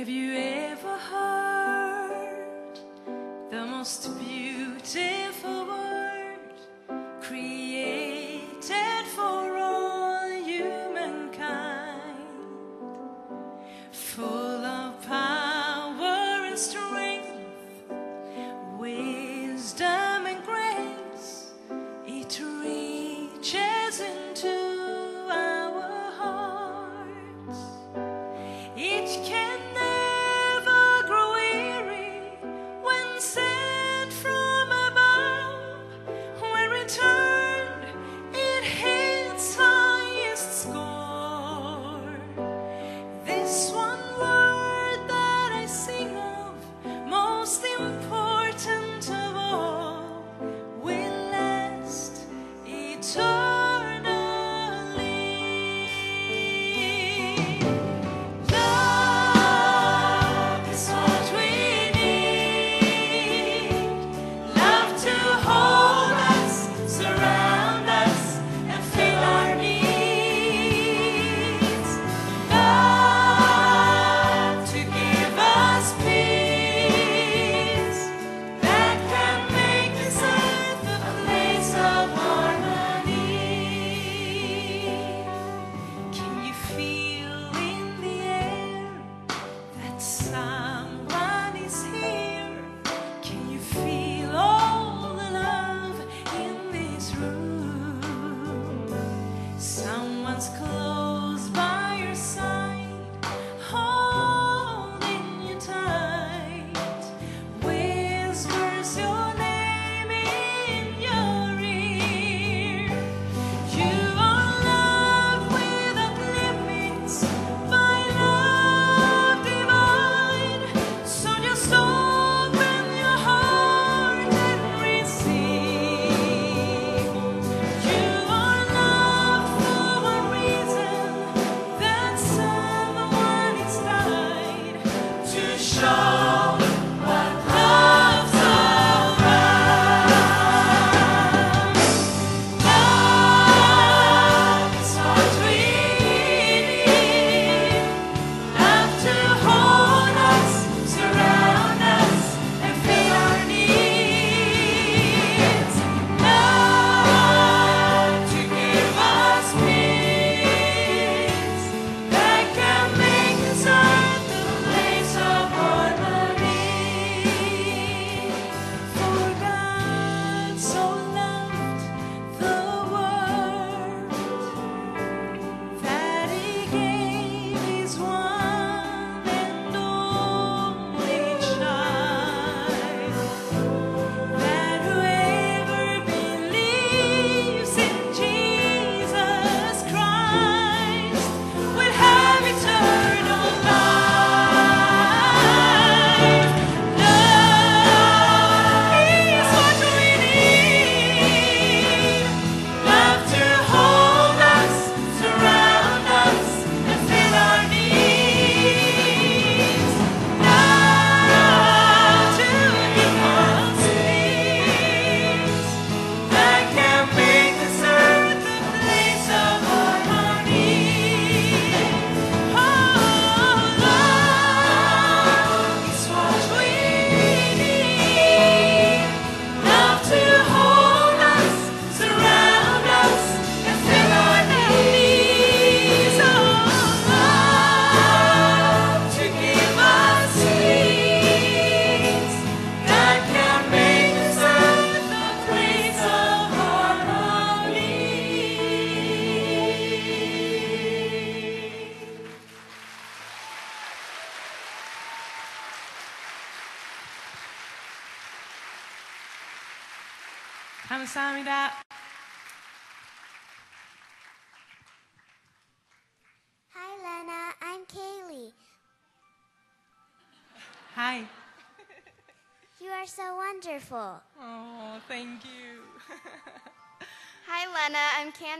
Have you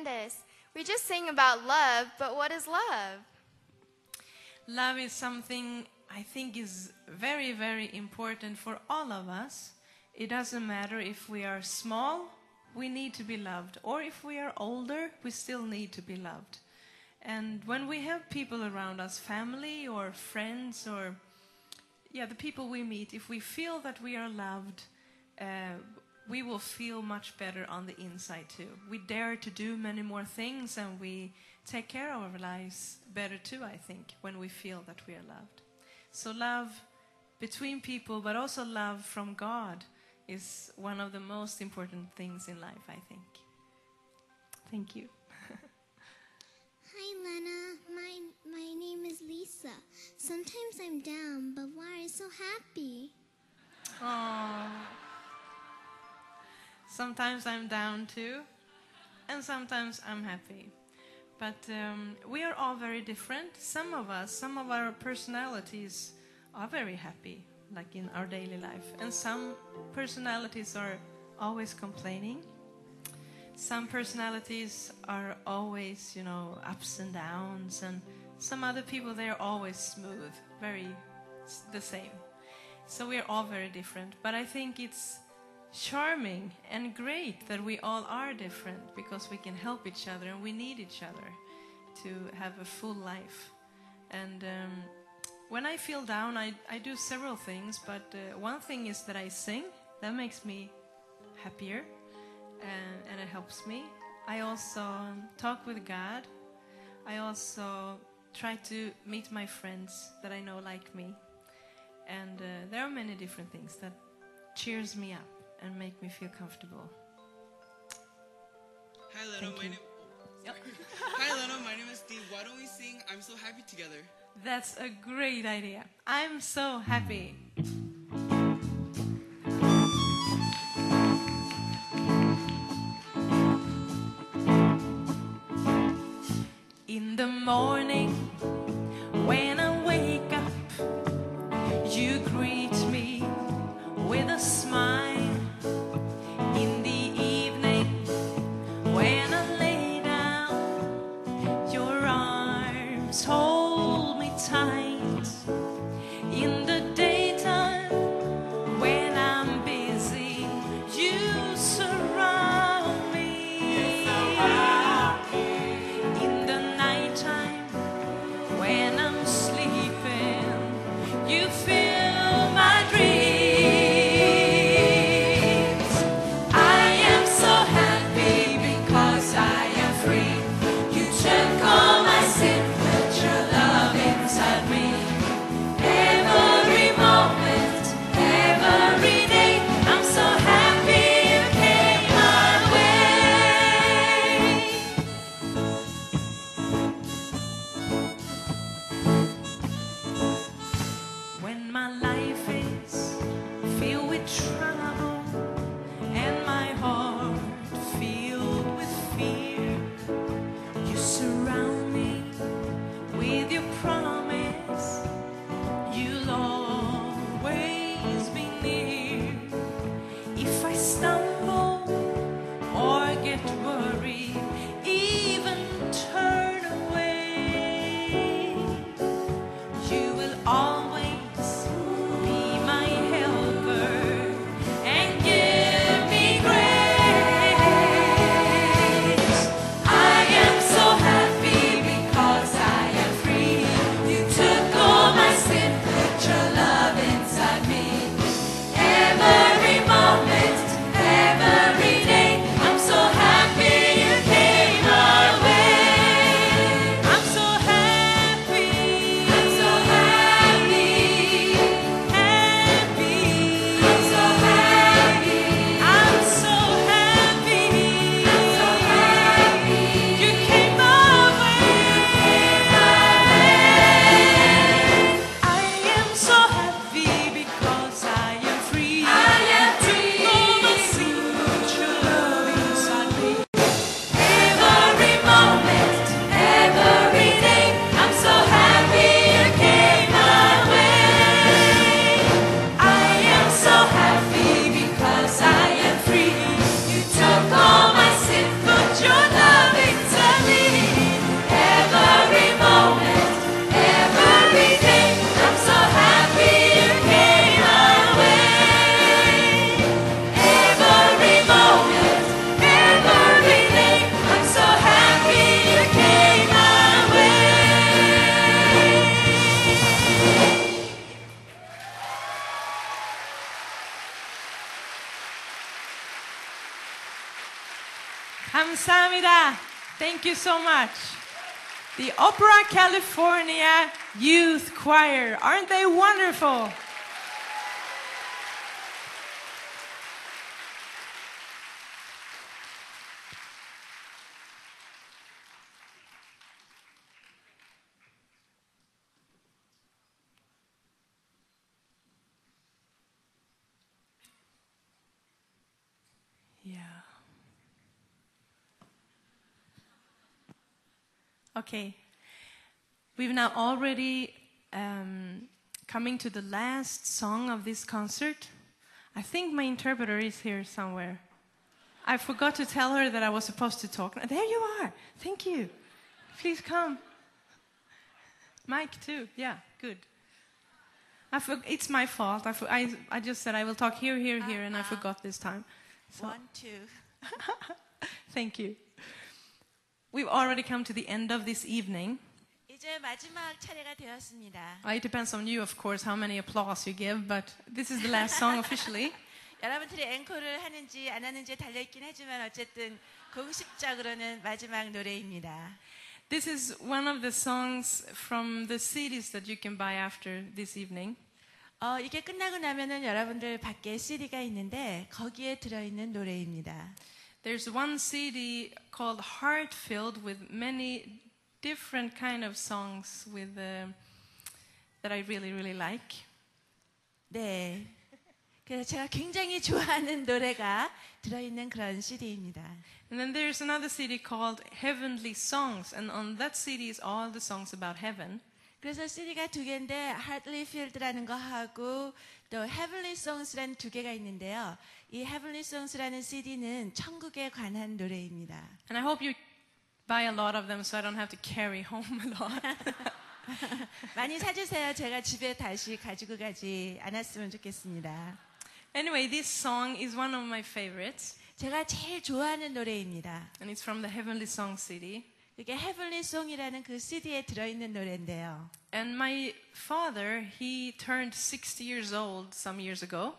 Candace. We just sing about love, but what is love? Love is something I think is very, very important for all of us. It doesn't matter if we are small, we need to be loved, or if we are older, we still need to be loved. And when we have people around us, family or friends or yeah, the people we meet, if we feel that we are loved, uh, we will feel much better on the inside too. We dare to do many more things and we take care of our lives better too, I think, when we feel that we are loved. So, love between people, but also love from God, is one of the most important things in life, I think. Thank you. [LAUGHS] Hi, Lena. My, my name is Lisa. Sometimes I'm down, but why are you so happy? Aww. Sometimes I'm down too, and sometimes I'm happy. But um, we are all very different. Some of us, some of our personalities are very happy, like in our daily life, and some personalities are always complaining. Some personalities are always, you know, ups and downs, and some other people they are always smooth, very the same. So we are all very different. But I think it's charming and great that we all are different because we can help each other and we need each other to have a full life. And um, when I feel down, I, I do several things, but uh, one thing is that I sing. That makes me happier and, and it helps me. I also talk with God. I also try to meet my friends that I know like me. And uh, there are many different things that cheers me up and make me feel comfortable. Hi, Leno. My name. [LAUGHS] Hi, Leno. My name is Steve. Why don't we sing "I'm So Happy" together? That's a great idea. I'm so happy. Thank you so much. The Opera California Youth Choir. Aren't they wonderful? Okay. We've now already um, coming to the last song of this concert. I think my interpreter is here somewhere. I forgot to tell her that I was supposed to talk. There you are. Thank you. Please come. Mike too. Yeah, good. I for, it's my fault. I, for, I, I just said I will talk here, here, here, and I forgot this time. So- One, two. [LAUGHS] Thank you. We've already come to the end of this evening. 이제 마지막 차례가 되었습니다. Uh, It depends on you, of course, how many applause you give, but this is the last song [LAUGHS] officially. 여러분들이 앵콜을 하는지 안 하는지 달려있긴 하지만 어쨌든 공식적으로는 마지막 노래입니다. This is one of the songs from the CDs that you can buy after this evening. 어, 이게 끝나고 나면은 여러분들 밖에 CD가 있는데 거기에 들어있는 노래입니다. There's one CD called Heart Filled with many different kind of songs with uh, that I really really like. 네. 그래서 제가 굉장히 좋아하는 노래가 들어있는 그런 CD입니다. And then there's another CD called Heavenly Songs, and on that CD is all the songs about heaven. 그래서 CD가 두 개인데 Heartly Filled라는 거 하고 또 Heavenly Songs라는 두 개가 있는데요. 이 Heavenly Songs라는 CD는 천국에 관한 노래입니다. And I hope you buy a lot of them so I don't have to carry home a lot. 많이 사주세요. 제가 집에 다시 가지고 가지 않았으면 좋겠습니다. anyway, this song is one of my favorites, 제가 제일 좋아하는 노래입니다. and it's from the Heavenly Song CD. 이게 Heavenly Song이라는 그 CD에 들어있는 노래인데요. And my father, he turned 60 years old some years ago.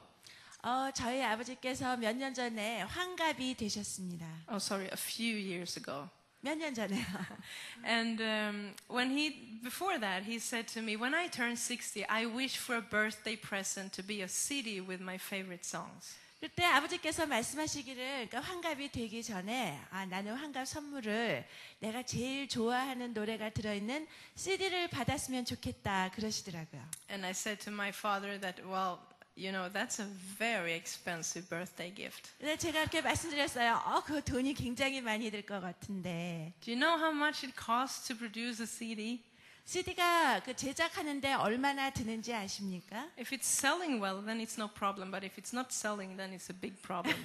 어, 저희 아버지께서 몇 년 전에 환갑이 되셨습니다. Oh, sorry, a few years ago. 몇 년 전에요. [LAUGHS] And um, when he, before that, he said to me, When I turn 60, I wish for a birthday present to be a CD with my favorite songs. 그때 아버지께서 말씀하시기를 그러니까 환갑이 되기 전에 아, 나는 환갑 선물을 내가 제일 좋아하는 노래가 들어있는 CD를 받았으면 좋겠다 그러시더라고요. And I said to my father that, Well, you know, that's a very expensive birthday gift. 근데 제가 이렇게 말씀드렸어요. 어, 그 돈이 굉장히 많이 들 것 같은데. Do you know how much it costs to produce a CD? CD가 그 제작하는데 얼마나 드는지 아십니까? If it's selling well, then it's no problem. But if it's not selling, then it's a big problem.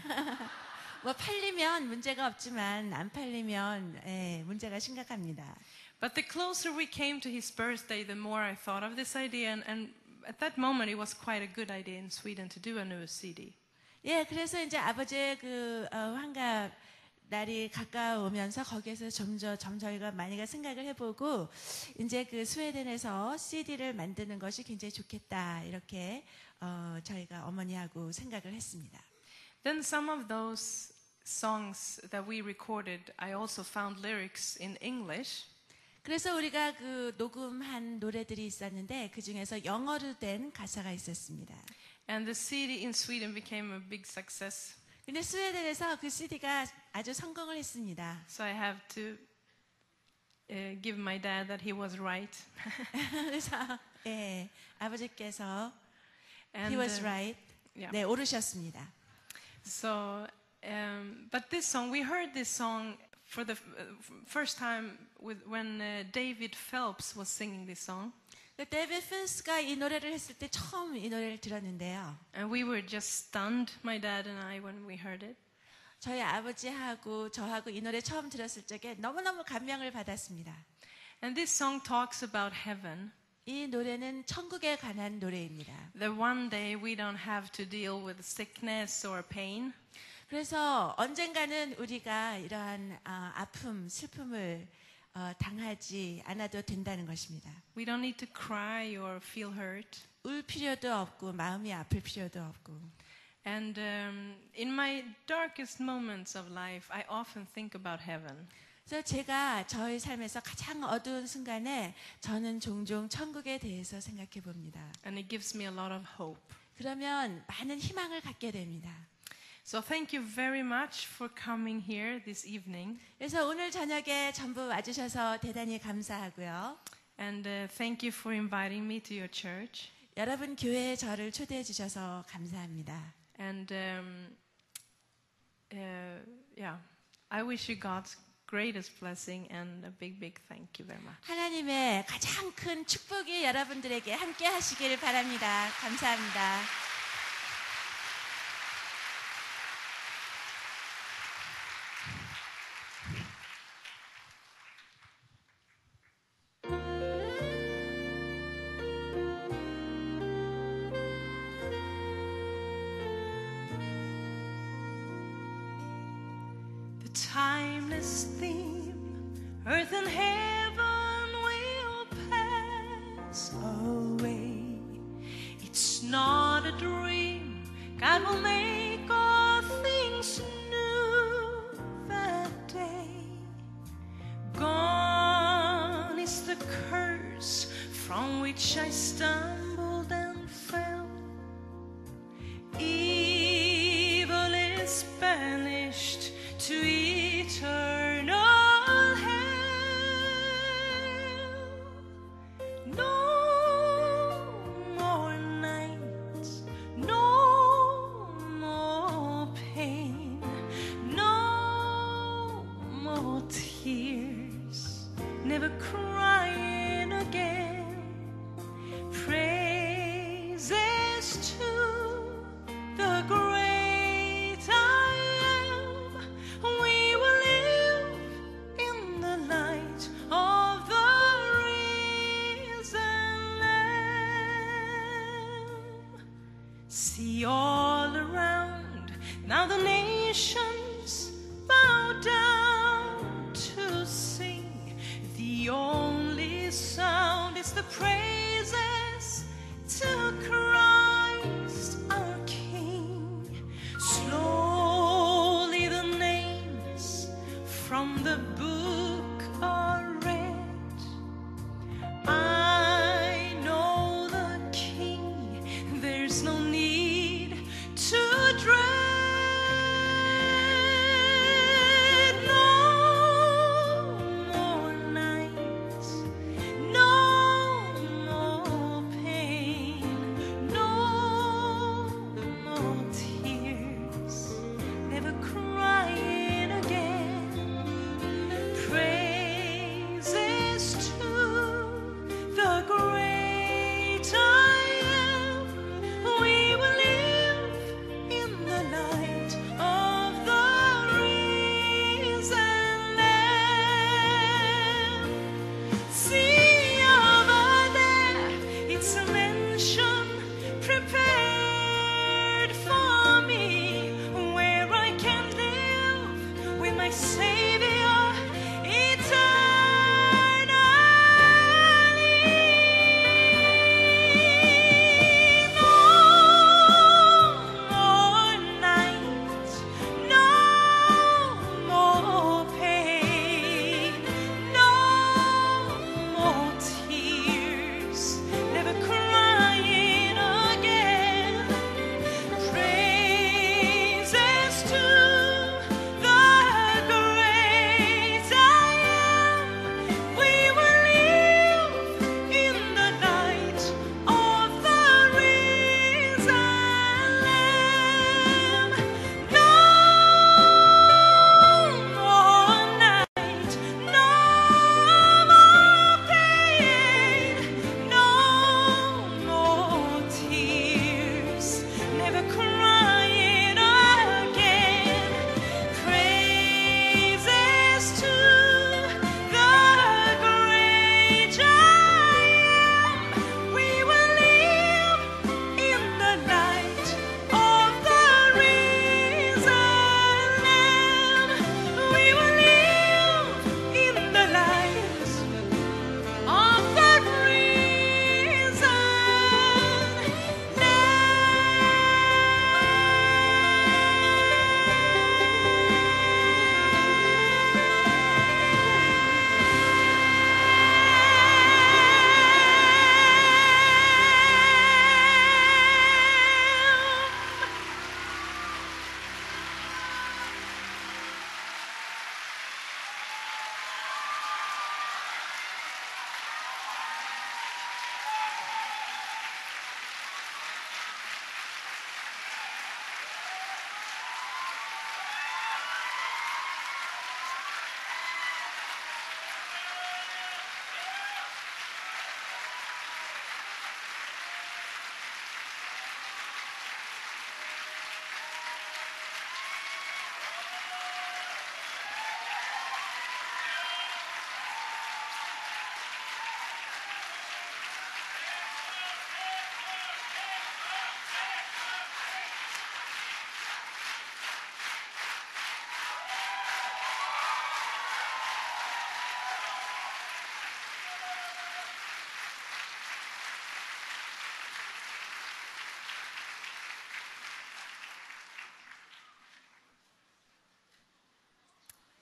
뭐 팔리면 문제가 없지만 안 팔리면 예, 문제가 심각합니다. But the closer we came to his birthday, the more I thought of this idea. And, and at that moment, it was quite a good idea in Sweden to do a new CD. 예, 그래서 이제 아버지의 그 어, 환갑 날이 가까우면서 거기에서 점점 점 저희가 많이가 생각을 해보고 이제 그 스웨덴에서 CD를 만드는 것이 굉장히 좋겠다 이렇게 어, 저희가 어머니하고 생각을 했습니다. Then some of those songs that we recorded, I also found lyrics in English. 그래서 우리가 그 녹음한 노래들이 있었는데 그 중에서 영어로 된 가사가 있었습니다. And the CD in Sweden became a big success. 근데 스웨덴에서 그 CD가 아주 성공을 했습니다. So I have to uh, give my dad that he was right. [LAUGHS] 그래서 예, 아버지께서 And, he was uh, right. yeah. 네, 오르셨습니다. So, um, but this song, we heard this song for the f- uh, f- first time with, when uh, David Phelps was singing this song. 그 데이비드 핀스가 이 노래를 했을 때 처음 이 노래를 들었는데요. And we were just stunned, my dad and I, when we heard it. 저희 아버지하고 저하고 이 노래 처음 들었을 적에 너무너무 감명을 받았습니다. And this song talks about heaven. 이 노래는 천국에 관한 노래입니다. That one day we don't have to deal with sickness or pain. 그래서 언젠가는 우리가 이러한 아, 아픔, 슬픔을 어, 당하지 않아도 된다는 것입니다. We don't need to cry or feel hurt. 울 필요도 없고 마음이 아플 필요도 없고. And um, in my darkest moments of life, I often think about heaven. 그래서 제가 저희 삶에서 가장 어두운 순간에 저는 종종 천국에 대해서 생각해 봅니다. And it gives me a lot of hope. 그러면 많은 희망을 갖게 됩니다. So thank you very much for coming here this evening. 그래서 오늘 저녁에 전부 와주셔서 대단히 감사하고요. And uh, thank you for inviting me to your church. 여러분 교회에 저를 초대해 주셔서 감사합니다. And um, uh, yeah, I wish you God's greatest blessing and a big, big thank you very much. 하나님의 가장 큰 축복이 여러분들에게 함께 하시길 바랍니다. 감사합니다.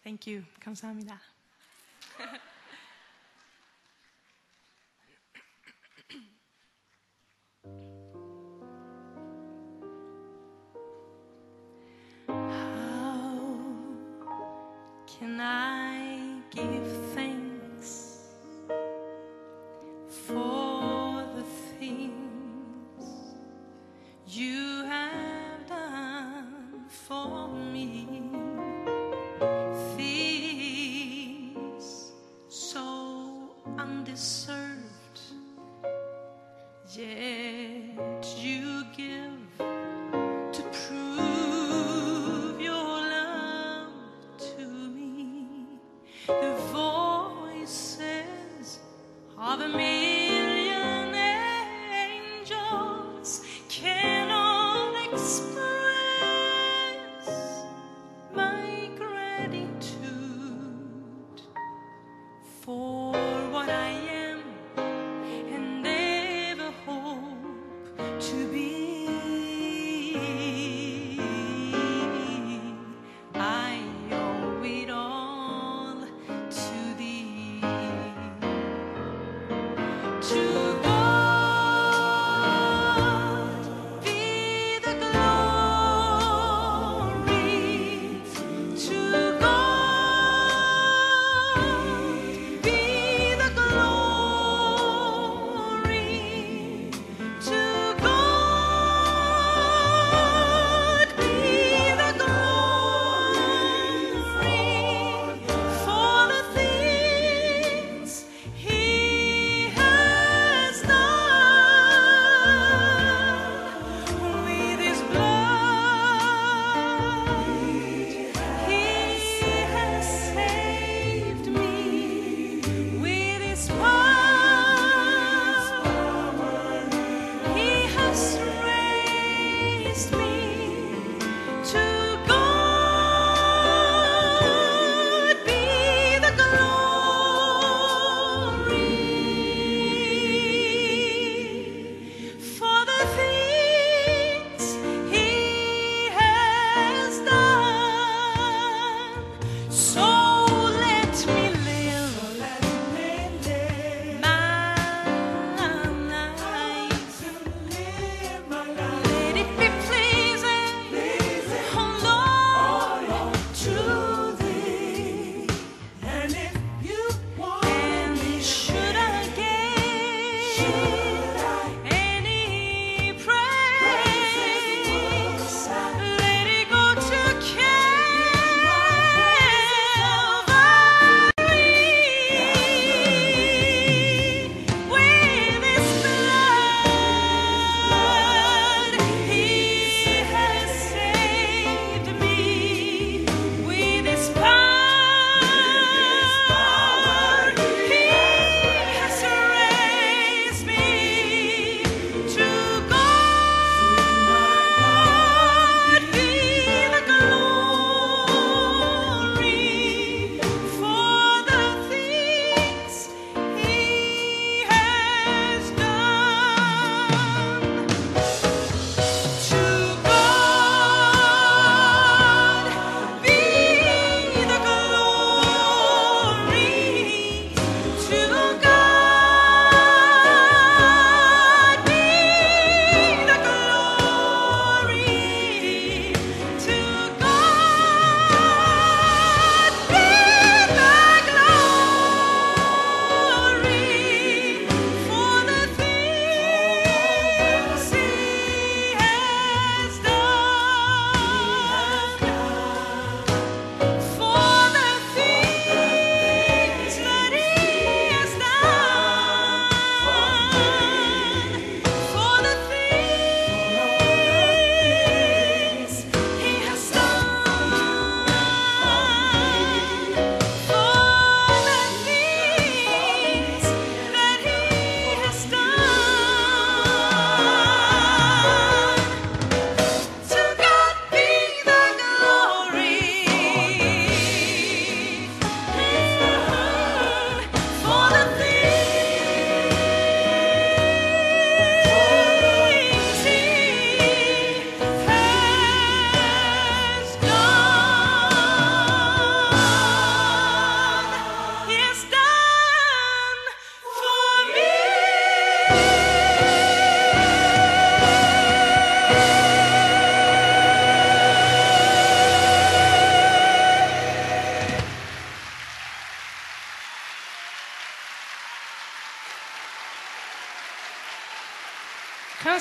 Thank you. 감사합니다. [LAUGHS]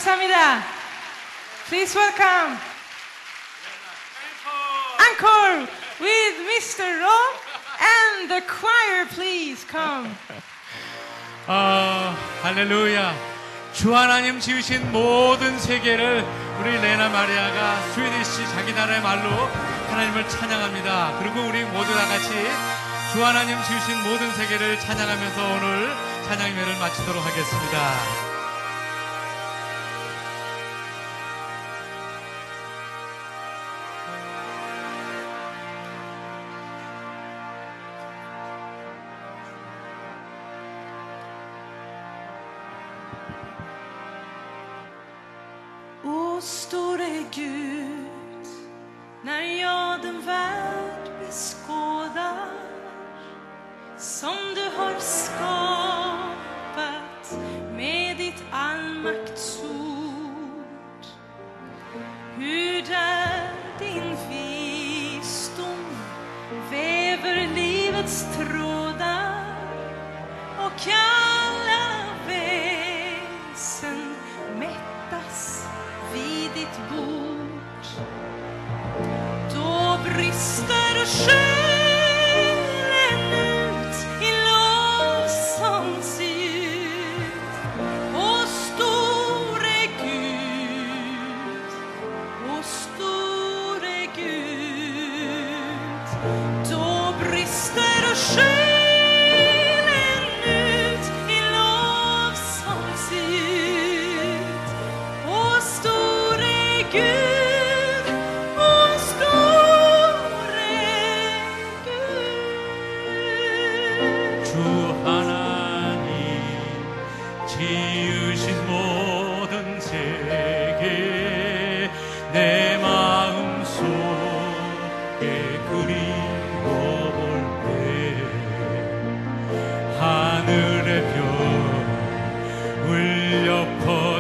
감사합니다. Please welcome encore with Mr. Ro and the choir. Please come. 아, 할렐루야. 주 하나님 지으신 모든 세계를 우리 레나 마리아가 스웨디시 자기 나라의 말로 하나님을 찬양합니다. 그리고 우리 모두 다 같이 주 하나님 지으신 모든 세계를 찬양하면서 오늘 찬양회를 마치도록 하겠습니다. som du har skapat med ditt allmaktsord. Hur där din visdom väver livets trådar och alla väsen mättas vid ditt bord. Då brister och 실력파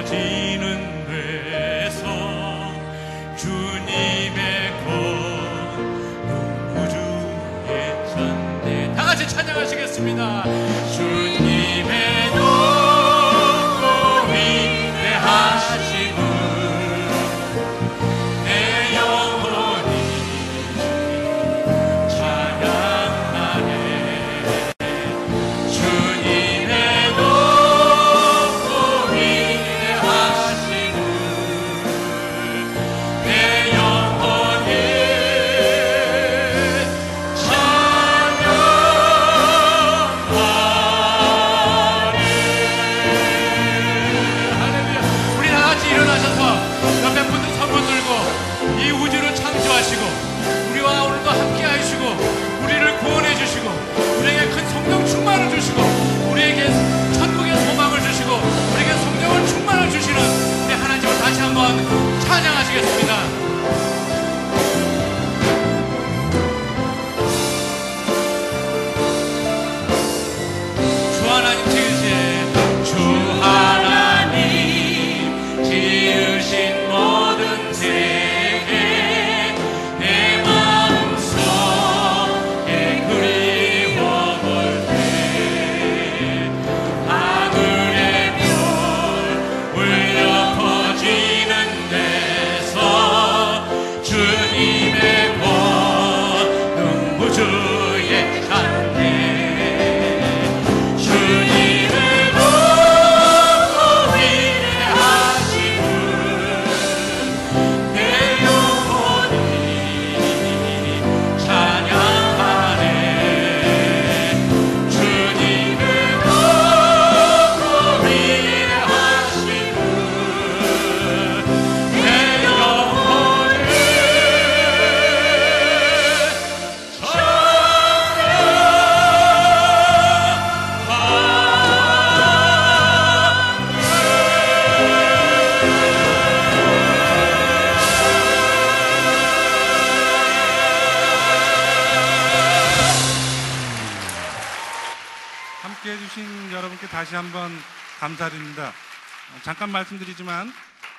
잠깐 말씀드리지만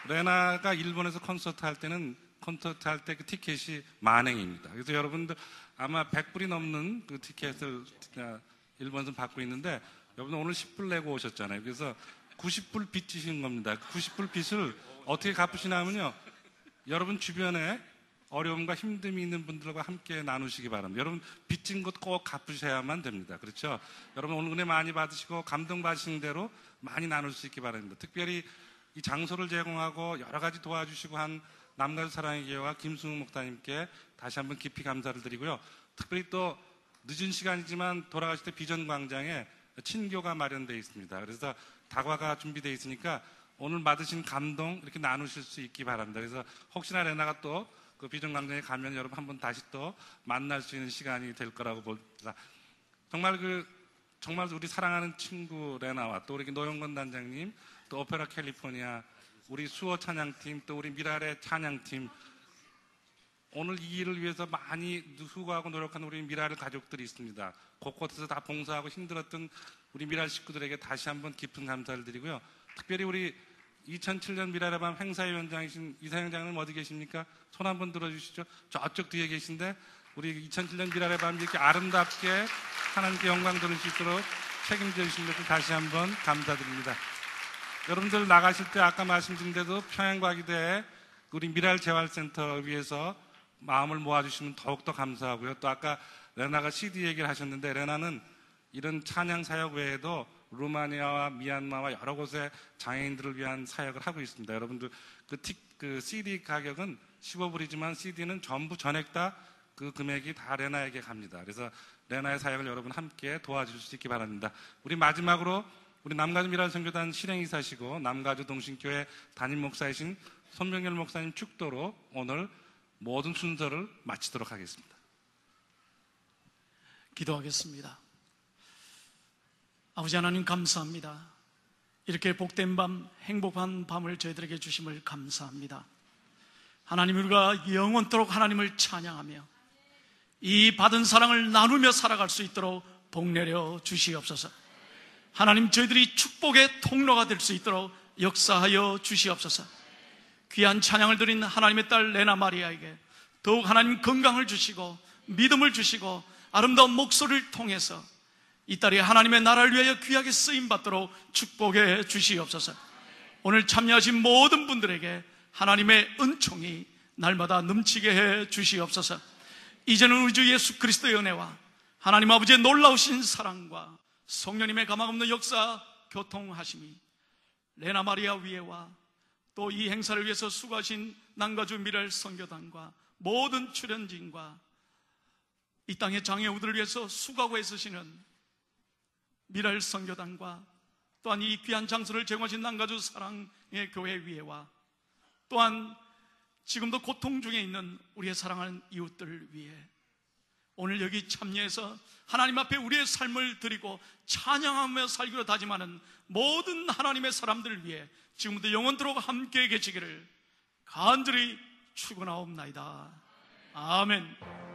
레나가 일본에서 콘서트 할 때는 콘서트 할 때 그 티켓이 만행입니다. 그래서 여러분들 아마 100불이 넘는 그 티켓을 아, 일본에서 받고 있는데 여러분 오늘 10불 내고 오셨잖아요. 그래서 90불 빚지신 겁니다. 그 90불 빚을 어떻게 갚으시냐면요. 여러분 주변에 어려움과 힘듦이 있는 분들과 함께 나누시기 바랍니다. 여러분 빚진 것 꼭 갚으셔야만 됩니다. 그렇죠? 여러분 오늘 은혜 많이 받으시고 감동 받으신 대로 많이 나눌 수 있기 바랍니다. 특별히 이 장소를 제공하고 여러 가지 도와주시고 한 남가주 사랑의 교회와 김승우 목사님께 다시 한번 깊이 감사를 드리고요. 특별히 또 늦은 시간이지만 돌아가실 때 비전 광장에 친교가 마련되어 있습니다. 그래서 다과가 준비되어 있으니까 오늘 받으신 감동 이렇게 나누실 수 있기 바랍니다. 그래서 혹시나 레나가 또 그 비전 광장에 가면 여러분 한번 다시 또 만날 수 있는 시간이 될 거라고 봅니다. 정말 그 정말 우리 사랑하는 친구 레나와 또 우리 노영건 단장님 또 오페라 캘리포니아 우리 수호 찬양팀 또 우리 미랄의 찬양팀 오늘 이 일을 위해서 많이 수고하고 노력하는 우리 미랄 가족들이 있습니다. 곳곳에서 다 봉사하고 힘들었던 우리 미랄 식구들에게 다시 한번 깊은 감사를 드리고요. 특별히 우리 2007년 미랄의 밤 행사위원장이신 이사장님 어디 계십니까? 손 한번 들어주시죠. 저쪽 뒤에 계신데 우리 2007년 미랄의 밤 이렇게 아름답게 하나님께 영광 돌릴 수 있도록 책임져 주신 것을 다시 한번 감사드립니다. 여러분들 나가실 때 아까 말씀드린 대로 평양과기대 우리 미랄 재활센터 위해서 마음을 모아주시면 더욱더 감사하고요. 또 아까 레나가 CD 얘기를 하셨는데 레나는 이런 찬양 사역 외에도 루마니아와 미얀마와 여러 곳에 장애인들을 위한 사역을 하고 있습니다. 여러분들 그, 틱, 그 CD 가격은 15불이지만 CD는 전부 전액 다 그 금액이 다 레나에게 갑니다. 그래서 레나의 사역을 여러분 함께 도와줄 수 있기 바랍니다. 우리 마지막으로 우리 남가주 미랄 선교단 실행이사시고 남가주 동신교회 담임 목사이신 손명열 목사님 축도로 오늘 모든 순서를 마치도록 하겠습니다. 기도하겠습니다. 아버지 하나님 감사합니다. 이렇게 복된 밤, 행복한 밤을 저희들에게 주심을 감사합니다. 하나님 우리가 영원토록 하나님을 찬양하며 이 받은 사랑을 나누며 살아갈 수 있도록 복 내려 주시옵소서. 하나님 저희들이 축복의 통로가 될 수 있도록 역사하여 주시옵소서. 귀한 찬양을 드린 하나님의 딸 레나 마리아에게 더욱 하나님 건강을 주시고 믿음을 주시고 아름다운 목소리를 통해서 이 딸이 하나님의 나라를 위하여 귀하게 쓰임 받도록 축복해 주시옵소서. 오늘 참여하신 모든 분들에게 하나님의 은총이 날마다 넘치게 해 주시옵소서. 이제는 우리 주 예수 그리스도의 은혜와 하나님 아버지의 놀라우신 사랑과 성령님의 가망없는 역사 교통하심이 레나 마리아 위에와 또 이 행사를 위해서 수고하신 남가주 미랄 선교단과 모든 출연진과 이 땅의 장애우들을 위해서 수고하고 애쓰시는 미랄 선교단과 또한 이 귀한 장소를 제공하신 남가주 사랑의 교회 위에와 또한 지금도 고통 중에 있는 우리의 사랑하는 이웃들 위해 오늘 여기 참여해서 하나님 앞에 우리의 삶을 드리고 찬양하며 살기로 다짐하는 모든 하나님의 사람들을 위해 지금부터 영원토록 함께 계시기를 간절히 축원하옵나이다. 아멘.